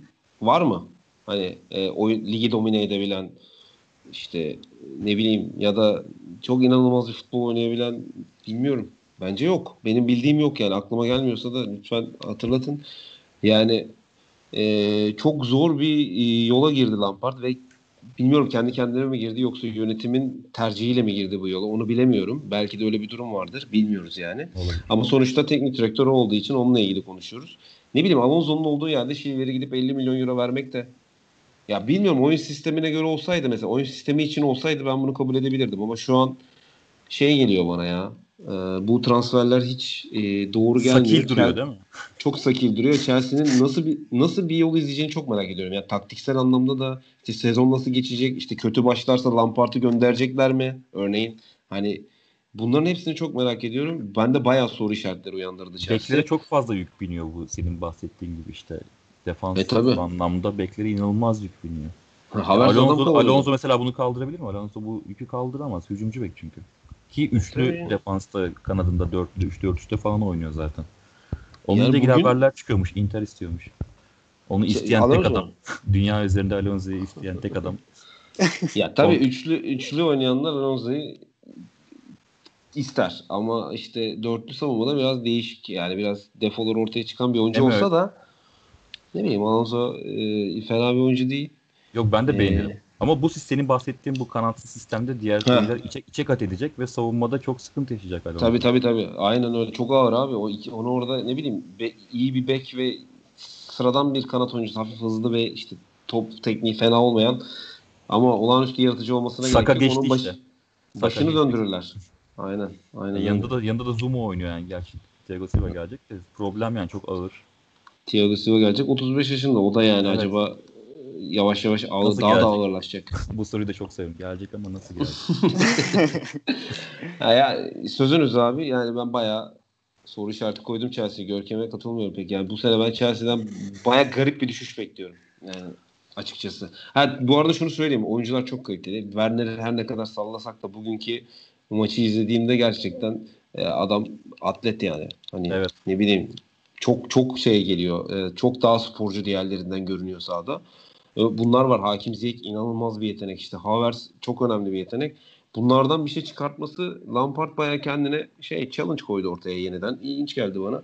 var mı? Hani e, o ligi domine edebilen işte ne bileyim ya da çok inanılmaz bir futbol oynayabilen bilmiyorum. Bence yok. Benim bildiğim yok yani. Aklıma gelmiyorsa da lütfen hatırlatın. Yani e, çok zor bir e, yola girdi Lampard ve bilmiyorum kendi kendine mi girdi yoksa yönetimin tercihiyle mi girdi bu yola onu bilemiyorum. Belki de öyle bir durum vardır. Bilmiyoruz yani. Ama sonuçta teknik direktör olduğu için onunla ilgili konuşuyoruz. Ne bileyim Alonso'nun olduğu yerde Şilver'e gidip 50 milyon euro vermek de ya bilmiyorum oyun sistemine göre olsaydı mesela oyun sistemi için olsaydı ben bunu kabul edebilirdim ama şu an şey geliyor bana ya. E, bu transferler hiç e, doğru gelmiyor. Sakil duruyor değil mi? Çok sakil duruyor. Chelsea'nin nasıl bir nasıl bir yol izleyeceğini çok merak ediyorum. Yani taktiksel anlamda da işte sezon nasıl geçecek? İşte kötü başlarsa Lampard'ı gönderecekler mi? Örneğin hani bunların hepsini çok merak ediyorum. Ben de bayağı soru işaretleri uyandırdı Chelsea. Beklere çok fazla yük biniyor bu senin bahsettiğin gibi işte. Defans E, tabii. anlamda beklere inanılmaz yük biniyor. Adam Alonso. Alonso mesela bunu kaldırabilir mi? Alonso bu yükü kaldıramaz. Hücumcu bek çünkü. Ki üçlü Tabii. defansta kanadında dörtlü, üç dört üçte falan oynuyor zaten. Onunla Yani ilgili bugün- haberler çıkıyormuş. Inter istiyormuş. Onu Şey, isteyen Alonso tek adam. Dünya üzerinde Alonso'yu isteyen tek adam. Ya tabii üçlü üçlü oynayanlar Alonso'yu ister ama işte dörtlü savunmada biraz değişik yani biraz defolar ortaya çıkan bir oyuncu mi? olsa da ne bileyim Alonso e, fena bir oyuncu değil. Yok ben de Ee, beğeniyorum. Ama bu senin bahsettiğin bu kanatsız sistemde diğer oyuncular içe, içe kat edecek ve savunmada çok sıkıntı yaşayacak Alonso. Tabii tabii tabii. Aynen öyle. Çok ağır abi. O iki, onu orada ne bileyim be- iyi bir bek ve sıradan bir kanat oyuncusu hafif hızlı ve işte top tekniği fena olmayan ama olağanüstü yaratıcı olmasına Saka gerek yok. geçti Onun baş- işte. başını geçti. döndürürler. Aynen. Aynen. E, öyle. yanında da yanında da Zumo oynuyor yani gerçi. Thiago Silva gelecek de problem yani çok ağır. Thiago Silva gelecek. 35 yaşında. O da yani Evet. acaba e, yavaş yavaş ağır, Nasıl daha da gelecek? ağırlaşacak. Bu soruyu da çok seviyorum. Gelecek ama nasıl gelecek? Ha ya, sözünüz abi. Yani ben bayağı soru işareti koydum Chelsea'ye. Görkem'e katılmıyorum pek. Yani bu sene ben Chelsea'den bayağı garip bir düşüş bekliyorum. Yani açıkçası. Ha, bu arada şunu söyleyeyim. Oyuncular çok kaliteli. Werner'i her ne kadar sallasak da bugünkü maçı izlediğimde gerçekten e, adam atlet yani. Hani Evet. ne bileyim çok çok şey geliyor. E, çok daha sporcu diğerlerinden görünüyor sahada. E, bunlar var. Hakim Ziyech inanılmaz bir yetenek. İşte Havertz çok önemli bir yetenek. Bunlardan bir şey çıkartması Lampard bayağı kendine şey challenge koydu ortaya yeniden. İlginç geldi bana.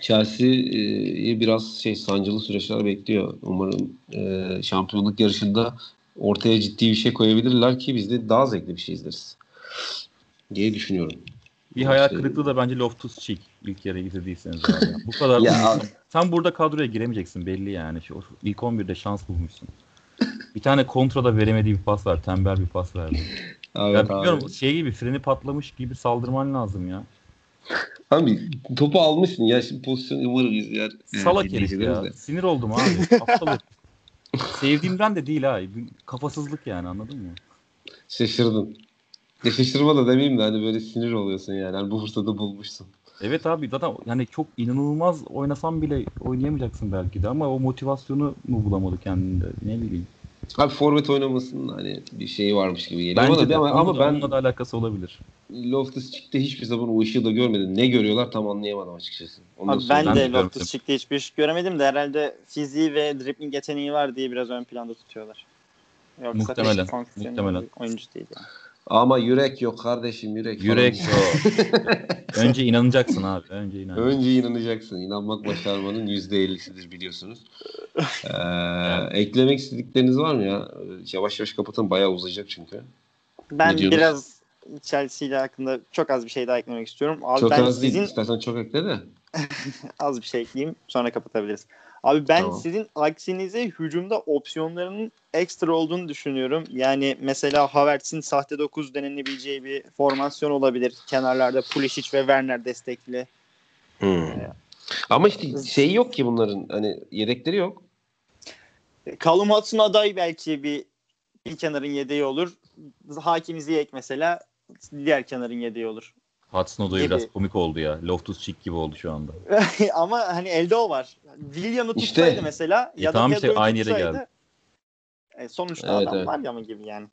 Chelsea'yi biraz şey sancılı süreçler bekliyor. Umarım e, şampiyonluk yarışında ortaya ciddi bir şey koyabilirler ki biz de daha zevkli bir şey izleriz. Diye düşünüyorum. Bir hayal İşte- kırıklığı da bence Loftus Cheek ilk yarı izlediyseniz abi. Bu kadar Ya- sen burada kadroya giremeyeceksin belli yani. Şu ilk 11'de şans bulmuşsun. Bir tane kontrada veremediği bir pas var. Tembel bir pas verdi. Evet, ya abi. bilmiyorum şey gibi freni patlamış gibi saldırman lazım ya. Abi topu almışsın ya şimdi pozisyon umarım izler. Salak herif ya. de. Sinir oldum abi. Aptal herif. Sevdiğimden de değil ha. Kafasızlık yani anladın mı? Şaşırdın. Ya şaşırma da demeyeyim de hani böyle sinir oluyorsun yani. Hani bu fırsatı bulmuşsun. Evet abi zaten yani çok inanılmaz oynasam bile oynayamayacaksın belki de ama o motivasyonu mu bulamadı kendinde ne bileyim. Abi forvet oynamasının hani bir şeyi varmış gibi geliyor Bence bana. de ama, ama, ben onunla da alakası olabilir. Loftus Cheek'te hiçbir zaman o ışığı da görmedim. Ne görüyorlar tam anlayamadım açıkçası. Onu Abi ben. Ben de. Loftus Cheek'te hiçbir şey göremedim de herhalde fiziği ve dribbling yeteneği var diye biraz ön planda tutuyorlar. Yoksa Muhtemelen, muhtemelen. oyuncu değil yani. Ama yürek yok kardeşim yürek. Yürek o. Önce inanacaksın abi. Önce inan. Önce inanacaksın. İnanmak başarmanın %50'sidir biliyorsunuz. Ee, eklemek istedikleriniz var mı ya? Yavaş yavaş kapatın. Bayağı uzayacak çünkü. Ben biraz Chelsea ile hakkında çok az bir şey daha eklemek istiyorum. Abi çok ben az değil. sizin İstersen çok ekle de. az bir şey ekleyeyim sonra kapatabiliriz. Abi ben Tamam. sizin aksinize hücumda opsiyonlarının ekstra olduğunu düşünüyorum. Yani mesela Havertz'in sahte 9 denilebileceği bir formasyon olabilir. Kenarlarda Pulisic ve Werner destekli. Ama işte şey yok ki bunların. Hani yedekleri yok. Callum Hudson aday belki bir bir kenarın yedeği olur. Hakim Ziyech mesela diğer kenarın yedeği olur. Hudson Odoi Gibi. biraz komik oldu ya. Loftus Cheek gibi oldu şu anda. Ama hani elde o var. William'ı İşte. tutsaydı mesela E ya tamam da işte, Pedro'yu aynı yere geldi. e, sonuçta Evet, adam evet. var ya mı gibi yani.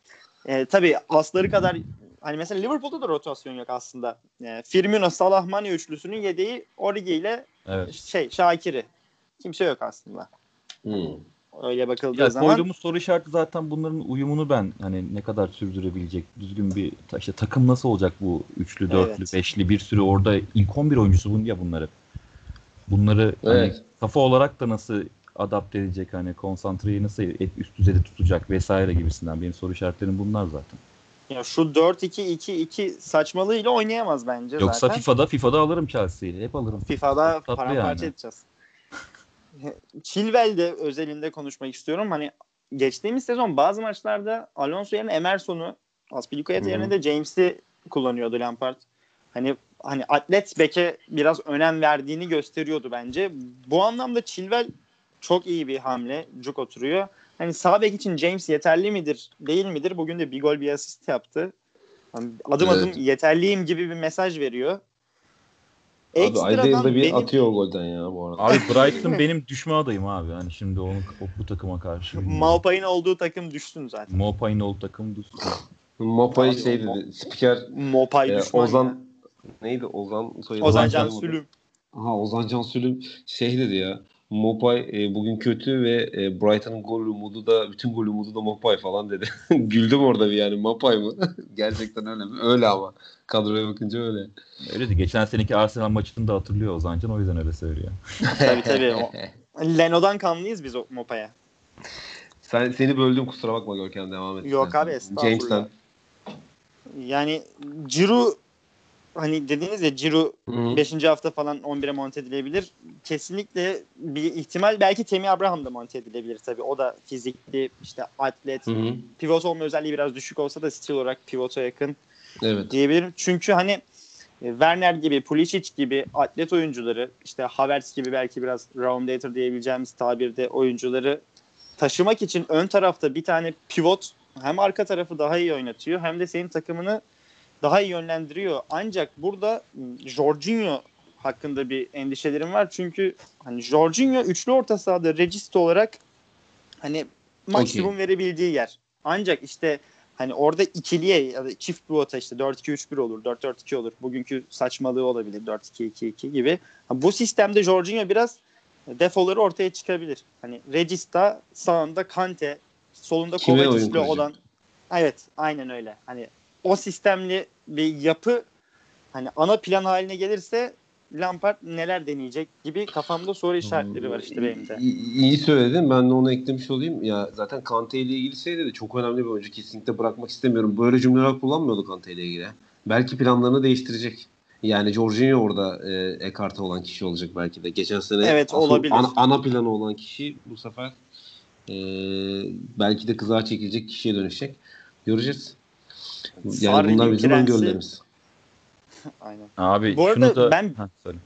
E, tabii asları kadar hani mesela Liverpool'da da rotasyon yok aslında. E, Firmino, Salah, Mane üçlüsünün yedeği Origi ile Evet. şey Şakir'i. Kimse yok aslında. Hmm. Öyle bakıldığı Ya zaman. koyduğumuz soru işareti zaten bunların uyumunu ben hani ne kadar sürdürebilecek düzgün bir işte takım nasıl olacak bu üçlü, dörtlü, Evet. beşli bir sürü orada ilk 11 oyuncusu bunu ya bunları. Bunları hani Evet. kafa olarak da nasıl adapte edecek hani konsantreyi nasıl üst düzeyde tutacak vesaire gibisinden benim soru işaretlerim bunlar zaten. Ya şu 4-2-2-2 saçmalığıyla oynayamaz bence Yoksa zaten. FIFA'da FIFA'da alırım Chelsea'yi. Hep alırım. FIFA'da tatlı paramparça yani. edeceğiz. Chilwell'de özelinde konuşmak istiyorum. Hani geçtiğimiz sezon bazı maçlarda Alonso yerine Emerson'u Aspilicueta yerine de James'i kullanıyordu Lampard. Hani hani atlet beke biraz önem verdiğini gösteriyordu bence. Bu anlamda Chilwell çok iyi bir hamle. Cuk oturuyor. Hani sağ bek için James yeterli midir, değil midir? Bugün de bir gol bir asist yaptı. Hani adım Evet. adım yeterliyim gibi bir mesaj veriyor. Abi ayda yılda bir benim- atıyor o golden ya bu arada. Abi Brighton benim düşme adayım abi. Hani şimdi onun o, bu takıma karşı. Maupay'ın olduğu takım düştün zaten. Mopay'ın old takım düştü. Mopay Abi şey dedi. Spiker Mopay e, düşman Ozan ya. neydi Ozan soyadı? Ozan Ozan Can Can Sülüm. Aha Ozan Can Sülüm şey dedi ya. Mopay e, bugün kötü ve e, Brighton'ın gol umudu da bütün gol umudu da Mopay falan dedi. Güldüm orada bir yani Mopay mı? Gerçekten öyle mi? Öyle ama. Kadroya bakınca öyle. Öyle de geçen seneki Arsenal maçını da hatırlıyor Ozancan o yüzden öyle söylüyor. Tabii tabii. O- Leno'dan kanlıyız biz o Mopay'a. Sen seni böldüm kusura bakma Görkem devam et. Yok abi, estağfurullah. James'ten. Yani Ciro hani dediniz ya Ciro Hı hı. 5. hafta falan 11'e monte edilebilir. Kesinlikle bir ihtimal belki Temi Abraham da monte edilebilir tabii. O da fizikli işte atlet. Hı hı. Pivot olma özelliği biraz düşük olsa da stil olarak pivota yakın Evet. diyebilirim. Çünkü hani e, Werner gibi, Pulisic gibi atlet oyuncuları, işte Havertz gibi belki biraz roundator diyebileceğimiz tabirde oyuncuları taşımak için ön tarafta bir tane pivot hem arka tarafı daha iyi oynatıyor hem de senin takımını daha iyi yönlendiriyor. Ancak burada m, Jorginho hakkında bir endişelerim var. Çünkü hani Jorginho üçlü orta sahada regist olarak hani maksimum verebildiği yer. Ancak işte hani orada ikiliye ya da çift pivota işte 4-2-3-1 olur, 4-4-2 olur. Bugünkü saçmalığı olabilir 4-2-2-2 gibi. Bu sistemde Jorginho biraz defoları ortaya çıkabilir. Hani Regista sağında Kante, solunda kuracak? olan Evet, aynen öyle. Hani o sistemli bir yapı hani ana plan haline gelirse Lampard neler deneyecek gibi kafamda soru işaretleri var işte benim de. İyi, iyi söyledin. Ben de onu eklemiş olayım. Ya zaten Kante ile ilgili şey dedi. Çok önemli bir oyuncu. Kesinlikle bırakmak istemiyorum. Böyle cümleler kullanmıyordu Kante ile ilgili. Belki planlarını değiştirecek. Yani Jorginho orada e, ekarte olan kişi olacak belki de. Geçen sene Evet, olabilir. Ana, ana planı olan kişi bu sefer e, belki de kızağa çekilecek kişiye dönüşecek. Göreceğiz. Yani Sarri'nin bunlar bizim öngörülerimiz. Aynen. Abi Bu arada şunu da... ben- Ha, söyle.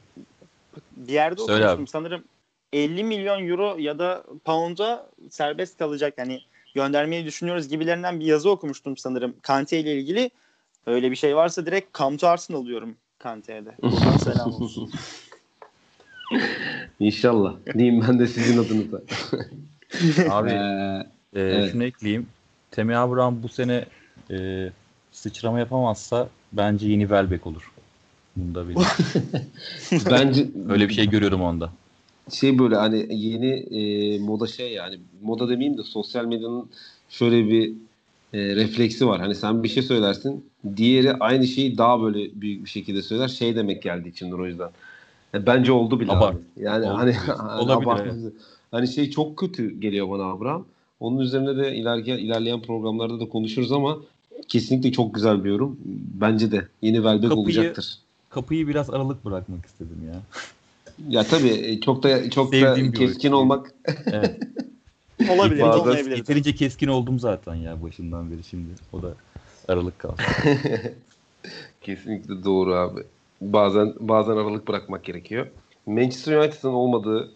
Bir yerde Söyle okumuştum abi. sanırım 50 milyon euro ya da pound'a serbest kalacak. Hani göndermeyi düşünüyoruz gibilerinden bir yazı okumuştum sanırım Kante ile ilgili. Öyle bir şey varsa direkt come to Arsenal diyorum Kante'ye de. Selam olsun. İnşallah. Diyeyim ben de sizin adınıza. Abi Ee, e, evet. şunu ekleyeyim. Temi Abraham bu sene e, sıçrama yapamazsa bence yeni Welbeck olur. Bunda bir bence öyle bir şey görüyorum onda. şey böyle hani yeni e, moda şey yani moda demeyeyim de sosyal medyanın şöyle bir e, refleksi var. Hani sen bir şey söylersin diğeri aynı şeyi daha böyle büyük bir şekilde söyler. Şey demek geldi içimden o yüzden. E, bence oldu bile Abart. Yani Oldu hani diyorsun. Olabilir, Hani şey çok kötü geliyor bana Abraham. Onun üzerine de ilerleyen, ilerleyen programlarda da konuşuruz ama kesinlikle çok güzel bir yorum. Bence de yeni Welbeck Kapıyı- olacaktır. Kapıyı biraz aralık bırakmak istedim ya. Ya tabii e, çok da çok da Sevdiğim bir keskin olmak Evet. Olabilir, Bazen olmayabilir. Yeterince keskin oldum zaten ya başından beri şimdi. O da aralık kaldı. Kesinlikle doğru abi. Bazen bazen aralık bırakmak gerekiyor. Manchester United'ın olmadığı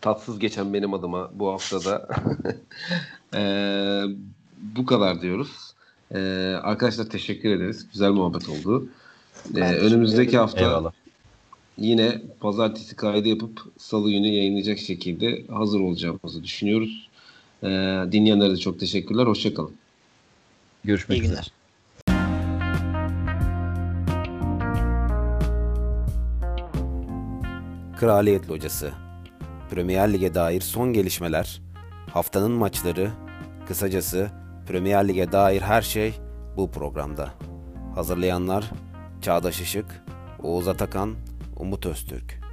tatsız geçen benim adıma bu haftada Eee, bu kadar diyoruz. Eee, arkadaşlar teşekkür ederiz. Güzel muhabbet oldu. Eee, teşekkür önümüzdeki hafta Eyvallah. yine pazartesi kaydı yapıp salı günü yayınlayacak şekilde hazır olacağımızı düşünüyoruz. Eee dinleyenlere de çok teşekkürler. Hoşçakalın. Görüşmek İyi üzere. günler. Kraliyet Locası Premier Lig'e dair son gelişmeler, haftanın maçları, kısacası Premier Lig'e dair her şey bu programda. Hazırlayanlar Çağdaş Işık, Oğuz Atakan, Umut Öztürk.